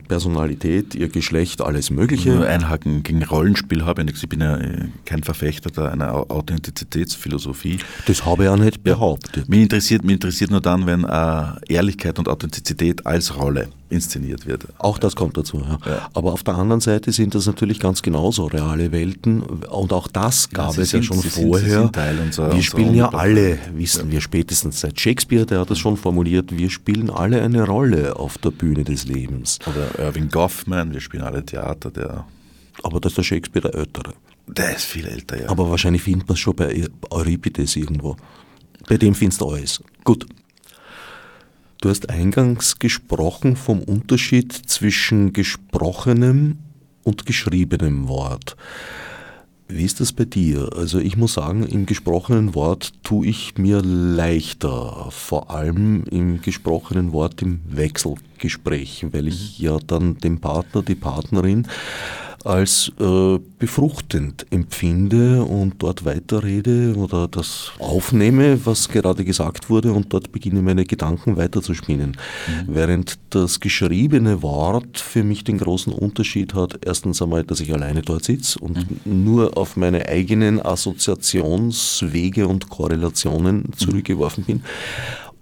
Personalität, ihr Geschlecht, alles Mögliche. Nur einhaken gegen Rollenspiel habe ich nichts. Ich bin ja äh, kein Verfechter einer Authentizitätsphilosophie. Das habe ich ja nicht behauptet. Mich interessiert, mich interessiert nur dann, wenn äh, Ehrlichkeit und Authentizität als Rolle inszeniert wird. Auch das kommt dazu. Ja. Ja. Aber auf der anderen Seite sind das natürlich ganz genauso reale Welten und auch das gab ja, es ja schon sie vorher. Sind, so, wir spielen ja alle, wissen wir spätestens seit Shakespeare, der hat das schon formuliert, wir spielen alle eine Rolle auf der Bühne des Lebens. Oder Irving Goffman, wir spielen alle Theater, der. Aber das ist der Shakespeare der Ältere. Der ist viel älter, ja. Aber wahrscheinlich findet man es schon bei Euripides irgendwo. Bei dem findest du alles. Gut. Du hast eingangs gesprochen vom Unterschied zwischen gesprochenem und geschriebenem Wort. Wie ist das bei dir? Also ich muss sagen, im gesprochenen Wort tue ich mir leichter, vor allem im gesprochenen Wort im Wechselgespräch, weil ich ja dann den Partner, die Partnerin als äh, befruchtend empfinde und dort weiterrede oder das aufnehme, was gerade gesagt wurde und dort beginne meine Gedanken weiterzuspinnen. Mhm. Während das geschriebene Wort für mich den großen Unterschied hat, erstens einmal, dass ich alleine dort sitze und mhm. nur auf meine eigenen Assoziationswege und Korrelationen mhm. zurückgeworfen bin.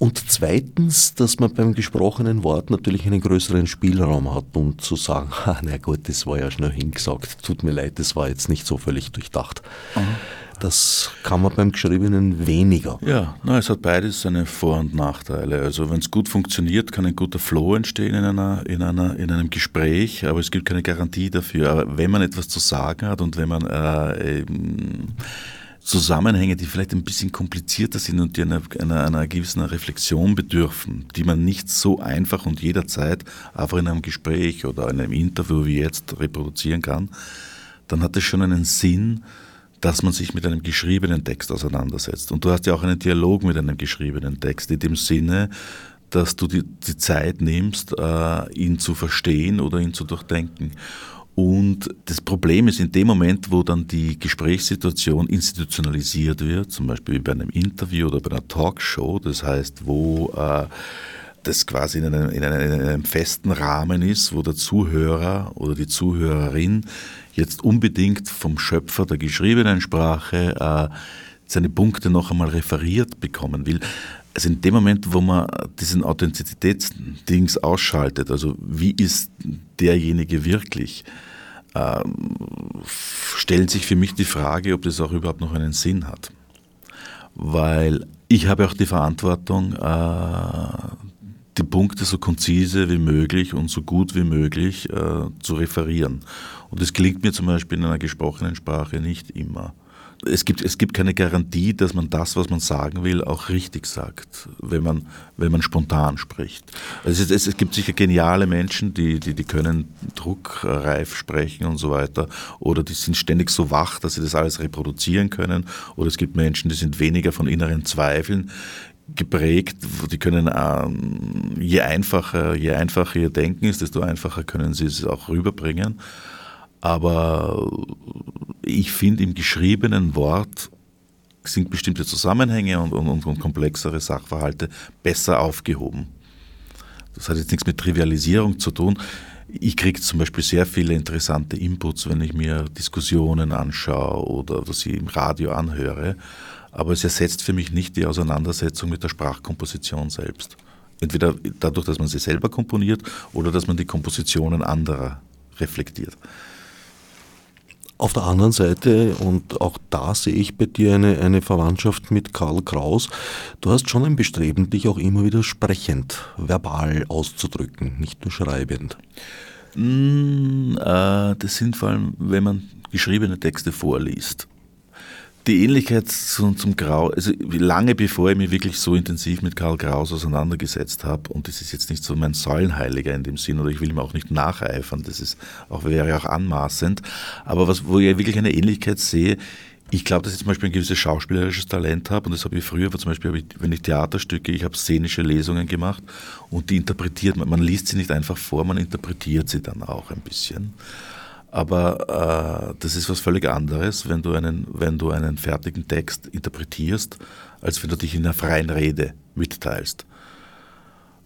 Und zweitens, dass man beim gesprochenen Wort natürlich einen größeren Spielraum hat, um zu sagen, ah, na gut, das war ja schnell hingesagt, tut mir leid, das war jetzt nicht so völlig durchdacht. Mhm. Das kann man beim Geschriebenen weniger. Ja, na, es hat beides seine Vor- und Nachteile. Also wenn es gut funktioniert, kann ein guter Flow entstehen in, einer, in, einer, in einem Gespräch, aber es gibt keine Garantie dafür. Aber wenn man etwas zu sagen hat und wenn man äh, eben Zusammenhänge, die vielleicht ein bisschen komplizierter sind und die einer, einer, einer gewissen Reflexion bedürfen, die man nicht so einfach und jederzeit einfach in einem Gespräch oder in einem Interview wie jetzt reproduzieren kann, dann hat es schon einen Sinn, dass man sich mit einem geschriebenen Text auseinandersetzt. Und du hast ja auch einen Dialog mit einem geschriebenen Text, in dem Sinne, dass du die, die Zeit nimmst, äh, ihn zu verstehen oder ihn zu durchdenken. Und das Problem ist in dem Moment, wo dann die Gesprächssituation institutionalisiert wird, zum Beispiel bei einem Interview oder bei einer Talkshow, das heißt, wo äh, das quasi in einem, in, einem, in einem, festen Rahmen ist, wo der Zuhörer oder die Zuhörerin jetzt unbedingt vom Schöpfer der geschriebenen Sprache äh, seine Punkte noch einmal referiert bekommen will. Also in dem Moment, wo man diesen Authentizitätsdings ausschaltet, also wie ist derjenige wirklich, ähm, stellt sich für mich die Frage, ob das auch überhaupt noch einen Sinn hat. Weil ich habe auch die Verantwortung, äh, die Punkte so konzise wie möglich und so gut wie möglich äh, zu referieren. Und das gelingt mir zum Beispiel in einer gesprochenen Sprache nicht immer es gibt, es gibt keine Garantie, dass man das, was man sagen will, auch richtig sagt, wenn man, wenn man spontan spricht. Es, es, gibt sicher geniale Menschen, die, die, die können druckreif sprechen und so weiter, oder die sind ständig so wach, dass sie das alles reproduzieren können, oder es gibt Menschen, die sind weniger von inneren Zweifeln geprägt, die können, ähm, je einfacher, je einfacher ihr Denken ist, desto einfacher können sie es auch rüberbringen. Aber ich finde, im geschriebenen Wort sind bestimmte Zusammenhänge und, und, und komplexere Sachverhalte besser aufgehoben. Das hat jetzt nichts mit Trivialisierung zu tun. Ich kriege zum Beispiel sehr viele interessante Inputs, wenn ich mir Diskussionen anschaue oder sie im Radio anhöre. Aber es ersetzt für mich nicht die Auseinandersetzung mit der Sprachkomposition selbst. Entweder dadurch, dass man sie selber komponiert oder dass man die Kompositionen anderer reflektiert. Auf der anderen Seite, und auch da sehe ich bei dir eine, eine Verwandtschaft mit Karl Kraus, du hast schon ein Bestreben, dich auch immer wieder sprechend, verbal auszudrücken, nicht nur schreibend. Mm, äh, das sind vor allem, wenn man geschriebene Texte vorliest die Ähnlichkeit zum, zum Grau, also lange bevor ich mich wirklich so intensiv mit Karl Kraus auseinandergesetzt habe, und das ist jetzt nicht so mein Säulenheiliger in dem Sinn, oder ich will ihm auch nicht nacheifern, das ist auch, wäre auch anmaßend, aber was, wo ich wirklich eine Ähnlichkeit sehe, ich glaube, dass ich zum Beispiel ein gewisses schauspielerisches Talent habe und das habe ich früher, zum Beispiel, ich, wenn ich Theaterstücke, ich habe szenische Lesungen gemacht und die interpretiert man, man liest sie nicht einfach vor, man interpretiert sie dann auch ein bisschen. Aber äh, das ist was völlig anderes, wenn du, einen, wenn du einen fertigen Text interpretierst, als wenn du dich in einer freien Rede mitteilst.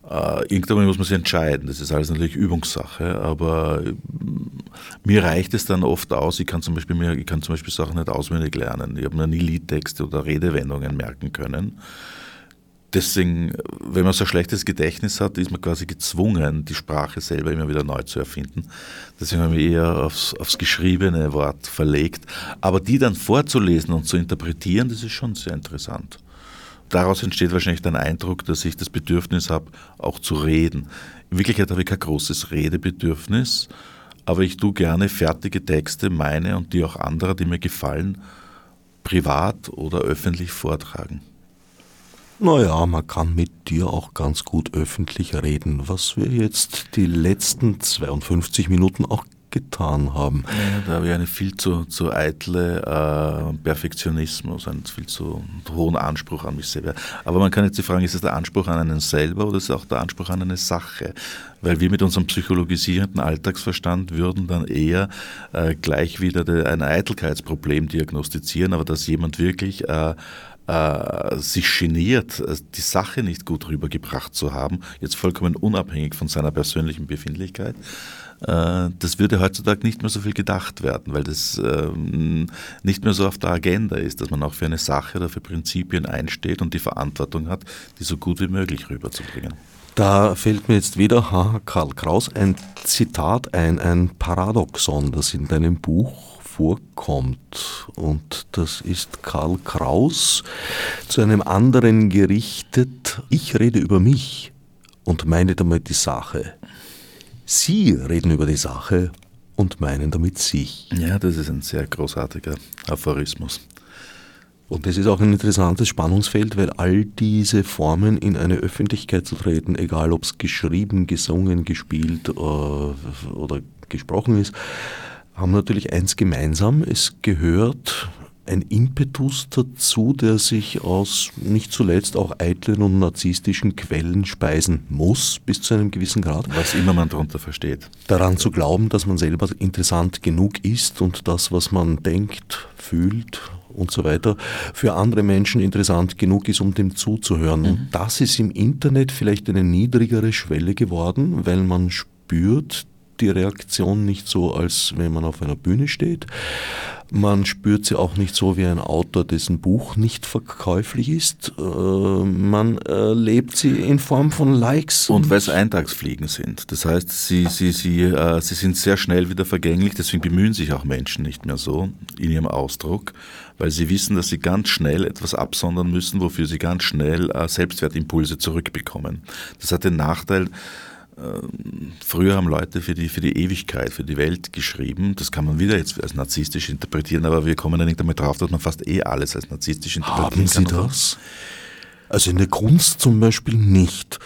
Äh, irgendwann muss man sich entscheiden, das ist alles natürlich Übungssache, aber äh, mir reicht es dann oft aus, ich kann zum Beispiel, mir, ich kann zum Beispiel Sachen nicht auswendig lernen. Ich habe mir nie Liedtexte oder Redewendungen merken können deswegen, wenn man so ein schlechtes Gedächtnis hat, ist man quasi gezwungen, die Sprache selber immer wieder neu zu erfinden. Deswegen habe ich eher aufs, aufs geschriebene Wort verlegt. Aber die dann vorzulesen und zu interpretieren, das ist schon sehr interessant. Daraus entsteht wahrscheinlich der Eindruck, dass ich das Bedürfnis habe, auch zu reden. In Wirklichkeit habe ich kein großes Redebedürfnis, aber ich tue gerne fertige Texte, meine und die auch anderer, die mir gefallen, privat oder öffentlich vortragen. Naja, man kann mit dir auch ganz gut öffentlich reden, was wir jetzt die letzten 52 Minuten auch getan haben. Ja, da habe ich einen viel zu, zu eitle äh, Perfektionismus, einen viel zu hohen Anspruch an mich selber. Aber man kann jetzt die fragen, ist es der Anspruch an einen selber oder ist es auch der Anspruch an eine Sache? Weil wir mit unserem psychologisierenden Alltagsverstand würden dann eher äh, gleich wieder de, ein Eitelkeitsproblem diagnostizieren, aber dass jemand wirklich äh, äh, sich geniert, äh, die Sache nicht gut rübergebracht zu haben, jetzt vollkommen unabhängig von seiner persönlichen Befindlichkeit, äh, das würde heutzutage nicht mehr so viel gedacht werden, weil das ähm, nicht mehr so auf der Agenda ist, dass man auch für eine Sache oder für Prinzipien einsteht und die Verantwortung hat, die so gut wie möglich rüberzubringen. Da fällt mir jetzt wieder Karl Kraus ein Zitat ein, ein Paradoxon, das in deinem Buch vorkommt. Und das ist Karl Kraus zu einem anderen gerichtet. Ich rede über mich und meine damit die Sache. Sie reden über die Sache und meinen damit sich. Ja, das ist ein sehr großartiger Aphorismus. Und das ist auch ein interessantes Spannungsfeld, weil all diese Formen in eine Öffentlichkeit zu treten, egal ob es geschrieben, gesungen, gespielt äh, oder gesprochen ist, haben natürlich eins gemeinsam. Es gehört ein Impetus dazu, der sich aus nicht zuletzt auch eitlen und narzisstischen Quellen speisen muss, bis zu einem gewissen Grad. Was immer man darunter versteht. Daran zu glauben, dass man selber interessant genug ist und das, was man denkt, fühlt und so weiter, für andere Menschen interessant genug ist, um dem zuzuhören. Mhm. Und das ist im Internet vielleicht eine niedrigere Schwelle geworden, weil man spürt, die Reaktion nicht so, als wenn man auf einer Bühne steht. Man spürt sie auch nicht so wie ein Autor, dessen Buch nicht verkäuflich ist. Äh, man erlebt sie in Form von Likes. Und weil es Eintagsfliegen sind. Das heißt, sie, sie, sie, äh, sie sind sehr schnell wieder vergänglich, deswegen bemühen sich auch Menschen nicht mehr so in ihrem Ausdruck, weil sie wissen, dass sie ganz schnell etwas absondern müssen, wofür sie ganz schnell äh, Selbstwertimpulse zurückbekommen. Das hat den Nachteil, früher haben Leute für die, für die Ewigkeit, für die Welt geschrieben. Das kann man wieder jetzt als narzisstisch interpretieren, aber wir kommen ja nicht damit drauf, dass man fast eh alles als narzisstisch interpretieren Haben kann. Sie das? Also in der Kunst zum Beispiel nicht.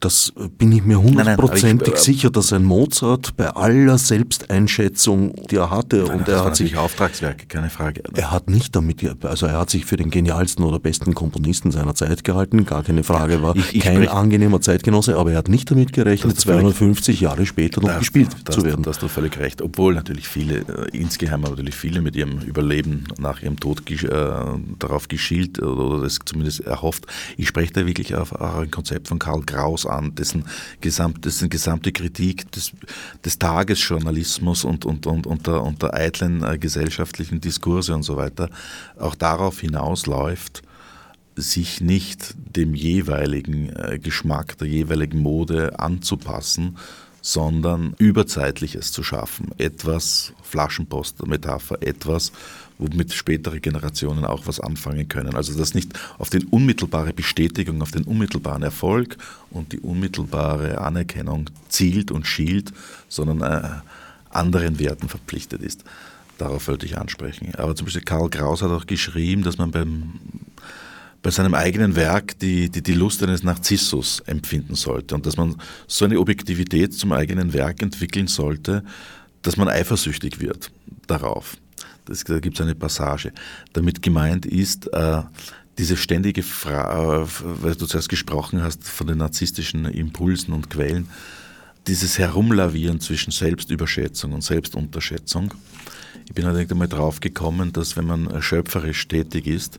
Das bin ich mir hundertprozentig sicher, dass ein Mozart bei aller Selbsteinschätzung, die er hatte, nein, und er hat sich Auftragswerke, keine Frage. Er hat nicht damit, also er hat sich für den genialsten oder besten Komponisten seiner Zeit gehalten, gar keine Frage, war ich, ich kein sprech, angenehmer Zeitgenosse, aber er hat nicht damit gerechnet, 250 völlig, Jahre später noch das, gespielt das, zu werden. Da hast du völlig recht, obwohl natürlich viele, äh, insgeheim natürlich viele mit ihrem Überleben nach ihrem Tod äh, darauf geschielt oder, oder das zumindest erhofft. Ich spreche da wirklich auf, auf ein Konzept von Karl Kraus an, dessen, gesamt, dessen gesamte Kritik des, des Tagesjournalismus und, und, und, und, der, und der eitlen äh, gesellschaftlichen Diskurse und so weiter auch darauf hinausläuft, sich nicht dem jeweiligen äh, Geschmack der jeweiligen Mode anzupassen, sondern Überzeitliches zu schaffen. Etwas, Flaschenpost-Metapher, etwas, womit spätere Generationen auch was anfangen können. Also das nicht auf die unmittelbare Bestätigung, auf den unmittelbaren Erfolg und die unmittelbare Anerkennung zielt und schielt, sondern äh, anderen Werten verpflichtet ist. Darauf wollte ich ansprechen. Aber zum Beispiel Karl Kraus hat auch geschrieben, dass man beim, bei seinem eigenen Werk die, die, die Lust eines Narzissus empfinden sollte und dass man so eine Objektivität zum eigenen Werk entwickeln sollte, dass man eifersüchtig wird darauf. Das, da gibt es eine Passage. Damit gemeint ist, äh, diese ständige Frage, äh, weil du zuerst gesprochen hast von den narzisstischen Impulsen und Quellen, dieses Herumlavieren zwischen Selbstüberschätzung und Selbstunterschätzung. Ich bin halt einmal drauf gekommen, dass wenn man schöpferisch tätig ist,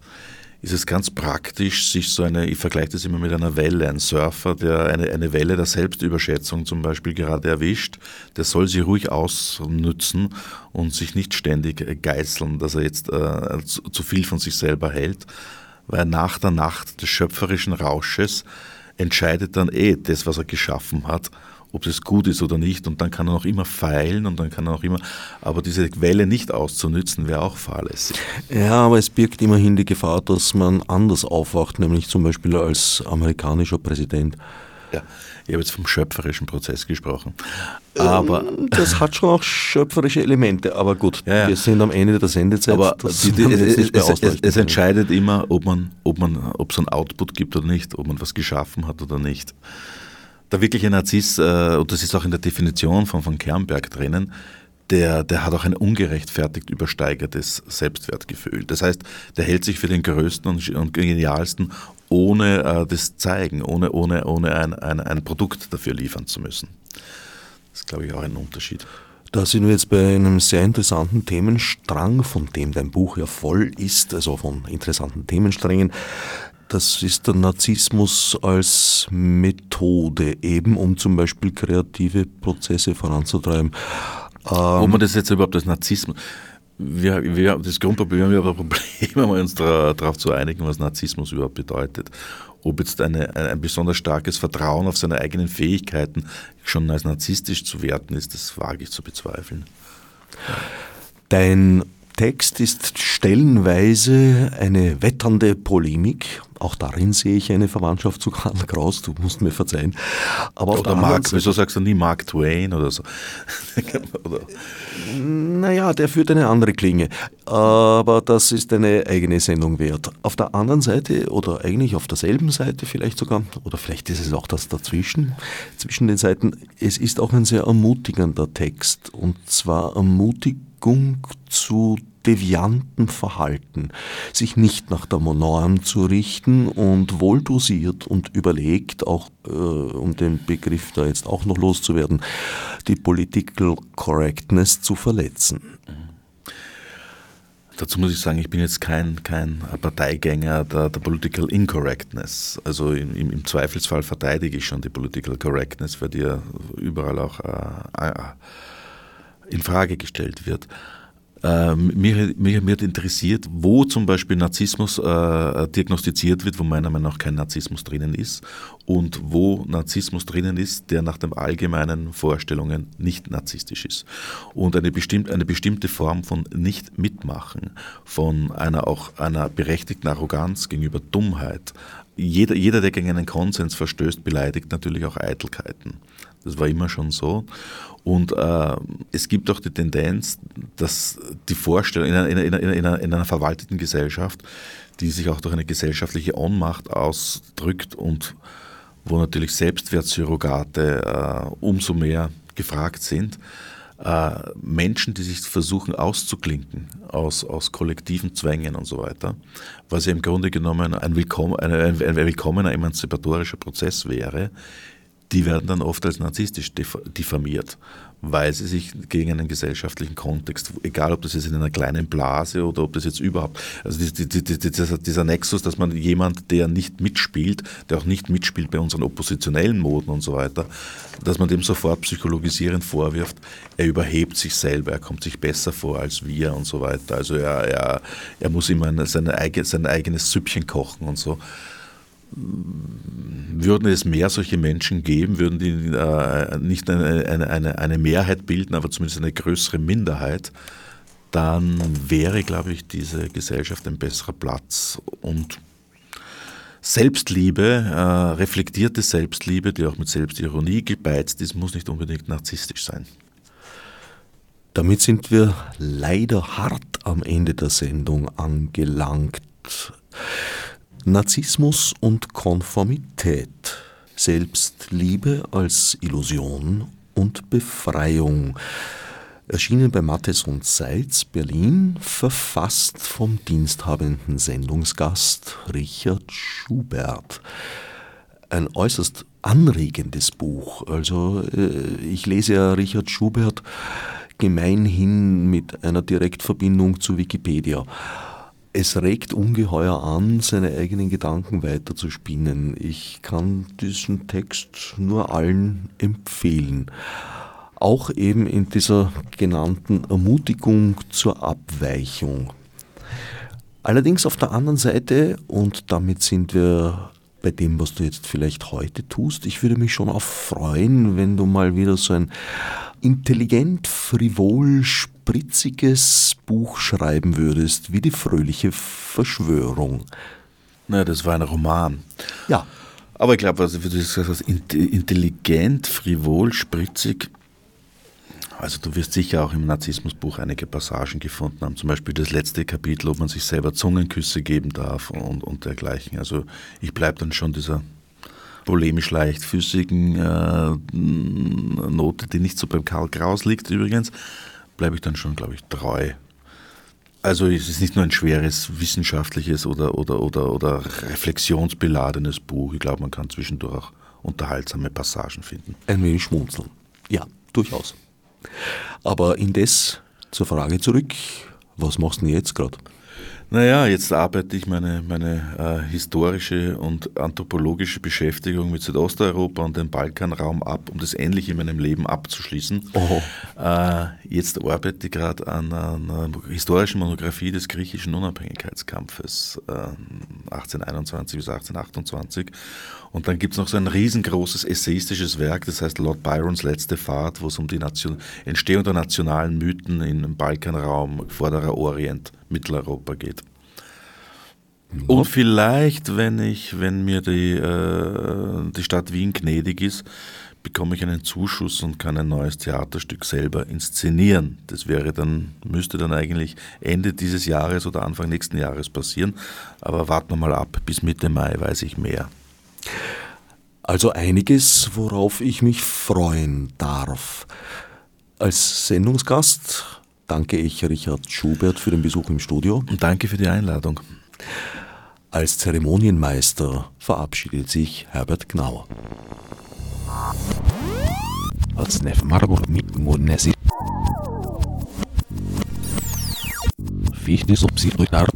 ist es ganz praktisch, sich so eine, ich vergleiche das immer mit einer Welle, ein Surfer, der eine, eine Welle der Selbstüberschätzung zum Beispiel gerade erwischt, der soll sie ruhig ausnützen und sich nicht ständig geißeln, dass er jetzt äh, zu, zu viel von sich selber hält, weil nach der Nacht des schöpferischen Rausches entscheidet dann eh das, was er geschaffen hat ob es gut ist oder nicht. Und dann kann er noch immer feilen und dann kann er noch immer, aber diese Welle nicht auszunützen, wäre auch fahrlässig. Ja, aber es birgt immerhin die Gefahr, dass man anders aufwacht, nämlich zum Beispiel als amerikanischer Präsident. Ja, ich habe jetzt vom schöpferischen Prozess gesprochen. Aber ähm, das hat schon auch schöpferische Elemente, aber gut, ja, ja. wir sind am Ende der Sendezeit. Aber die, die, es, es, es, es, entscheidet immer, ob man, ob man, ob es einen Output gibt oder nicht, ob man was geschaffen hat oder nicht der wirkliche Narzisst, äh, und das ist auch in der Definition von, von Kernberg drinnen, der, der hat auch ein ungerechtfertigt übersteigertes Selbstwertgefühl. Das heißt, der hält sich für den Größten und, und Genialsten, ohne äh, das zeigen, ohne, ohne, ohne ein, ein, ein Produkt dafür liefern zu müssen. Das ist, glaube ich, auch ein Unterschied. Da sind wir jetzt bei einem sehr interessanten Themenstrang, von dem dein Buch ja voll ist, also von interessanten Themensträngen. Das ist der Narzissmus als Methode, eben um zum Beispiel kreative Prozesse voranzutreiben. Ob man das jetzt überhaupt als Narzissmus. Wir, wir, das Grundproblem, wir haben ein Problem, uns darauf zu einigen, was Narzissmus überhaupt bedeutet. Ob jetzt eine, ein besonders starkes Vertrauen auf seine eigenen Fähigkeiten schon als narzisstisch zu werten ist, das wage ich zu bezweifeln. Dein Text ist stellenweise eine wetternde Polemik. Auch darin sehe ich eine Verwandtschaft zu Karl Kraus, du musst mir verzeihen. Aber oder Mark, wieso sagst du nie Mark Twain oder so? oder? Naja, der führt eine andere Klinge. Aber das ist eine eigene Sendung wert. Auf der anderen Seite oder eigentlich auf derselben Seite vielleicht sogar, oder vielleicht ist es auch das dazwischen, zwischen den Seiten, es ist auch ein sehr ermutigender Text. Und zwar Ermutigung zu deviantem Verhalten, sich nicht nach der Monorm zu richten und wohldosiert und überlegt, auch äh, um den Begriff da jetzt auch noch loszuwerden, die Political Correctness zu verletzen. Dazu muss ich sagen, ich bin jetzt kein, kein Parteigänger der, der Political Incorrectness. Also im, im, Zweifelsfall verteidige ich schon die Political Correctness, weil die ja überall auch äh, äh in Frage gestellt wird. Äh, mich, mich, mich hat interessiert, wo zum Beispiel Narzissmus äh, diagnostiziert wird, wo meiner Meinung nach kein Narzissmus drinnen ist und wo Narzissmus drinnen ist, der nach den allgemeinen Vorstellungen nicht narzisstisch ist. Und eine, bestimmt, eine bestimmte Form von Nicht-Mitmachen, von einer auch einer berechtigten Arroganz gegenüber Dummheit. Jeder, jeder, der gegen einen Konsens verstößt, beleidigt natürlich auch Eitelkeiten. Das war immer schon so. Und äh, es gibt auch die Tendenz, dass die Vorstellung in einer, in, einer, in, einer, in einer verwalteten Gesellschaft, die sich auch durch eine gesellschaftliche Ohnmacht ausdrückt und wo natürlich Selbstwertsurrogate äh, umso mehr gefragt sind, äh, Menschen, die sich versuchen auszuklinken aus, aus kollektiven Zwängen und so weiter, was ja im Grunde genommen ein, willkommen, ein, ein, ein willkommener emanzipatorischer Prozess wäre, die werden dann oft als narzisstisch diffamiert, weil sie sich gegen einen gesellschaftlichen Kontext, egal ob das jetzt in einer kleinen Blase oder ob das jetzt überhaupt, also dieser, Nexus, dass man jemand, der nicht mitspielt, der auch nicht mitspielt bei unseren oppositionellen Moden und so weiter, dass man dem sofort psychologisierend vorwirft, er überhebt sich selber, er kommt sich besser vor als wir und so weiter. Also er, er, er muss immer sein, sein eigenes Süppchen kochen und so. Würden es mehr solche Menschen geben, würden die äh, nicht eine, eine, eine Mehrheit bilden, aber zumindest eine größere Minderheit, dann wäre, glaube ich, diese Gesellschaft ein besserer Platz. Und Selbstliebe, äh, reflektierte Selbstliebe, die auch mit Selbstironie gebeizt ist, muss nicht unbedingt narzisstisch sein. Damit sind wir leider hart am Ende der Sendung angelangt. Narzissmus und Konformität, Selbstliebe als Illusion und Befreiung. Erschienen bei Mattes und Seitz, Berlin, verfasst vom diensthabenden Sendungsgast Richard Schubert. Ein äußerst anregendes Buch. Also äh, ich lese ja Richard Schubert gemeinhin mit einer Direktverbindung zu Wikipedia. Es regt ungeheuer an, seine eigenen Gedanken weiterzuspinnen. Ich kann diesen Text nur allen empfehlen. Auch eben in dieser genannten Ermutigung zur Abweichung. Allerdings auf der anderen Seite, und damit sind wir bei dem, was du jetzt vielleicht heute tust, ich würde mich schon auch freuen, wenn du mal wieder so ein intelligent, frivol, spritziges Buch schreiben würdest, wie die fröhliche Verschwörung. Na, das war ein Roman. Ja. Aber ich glaube, also, du gesagt hast, intelligent, frivol, spritzig. Also du wirst sicher auch im Narzissmusbuch einige Passagen gefunden haben, zum Beispiel das letzte Kapitel, ob man sich selber Zungenküsse geben darf und, und dergleichen. Also ich bleibe dann schon dieser polemisch leichtfüßigen äh, Note, die nicht so beim Karl Kraus liegt übrigens, bleibe ich dann schon, glaube ich, treu. Also es ist nicht nur ein schweres wissenschaftliches oder, oder, oder, oder reflexionsbeladenes Buch. Ich glaube, man kann zwischendurch auch unterhaltsame Passagen finden. Ein wenig schmunzeln. Ja, durchaus. Aber indes zur Frage zurück, was machst du denn jetzt gerade? Naja, jetzt arbeite ich meine, meine äh, historische und anthropologische Beschäftigung mit Südosteuropa und dem Balkanraum ab, um das endlich in meinem Leben abzuschließen. Äh, jetzt arbeite ich gerade an einer historischen Monographie des griechischen Unabhängigkeitskampfes äh, 1821 bis 1828. Und dann gibt es noch so ein riesengroßes essayistisches Werk, das heißt Lord Byrons letzte Fahrt, wo es um die Nation Entstehung der nationalen Mythen im Balkanraum, Vorderer Orient, Mitteleuropa geht. Und vielleicht, wenn ich, wenn mir die, äh, die Stadt Wien gnädig ist, bekomme ich einen Zuschuss und kann ein neues Theaterstück selber inszenieren. Das wäre dann, müsste dann eigentlich Ende dieses Jahres oder Anfang nächsten Jahres passieren. Aber warten wir mal ab, bis Mitte Mai weiß ich mehr. Also einiges, worauf ich mich freuen darf. Als Sendungsgast danke ich Richard Schubert für den Besuch im Studio. Und danke für die Einladung. Als Zeremonienmeister verabschiedet sich Herbert Gnauer. Als Nef Margot mit Monesi. Fichte subsidiar.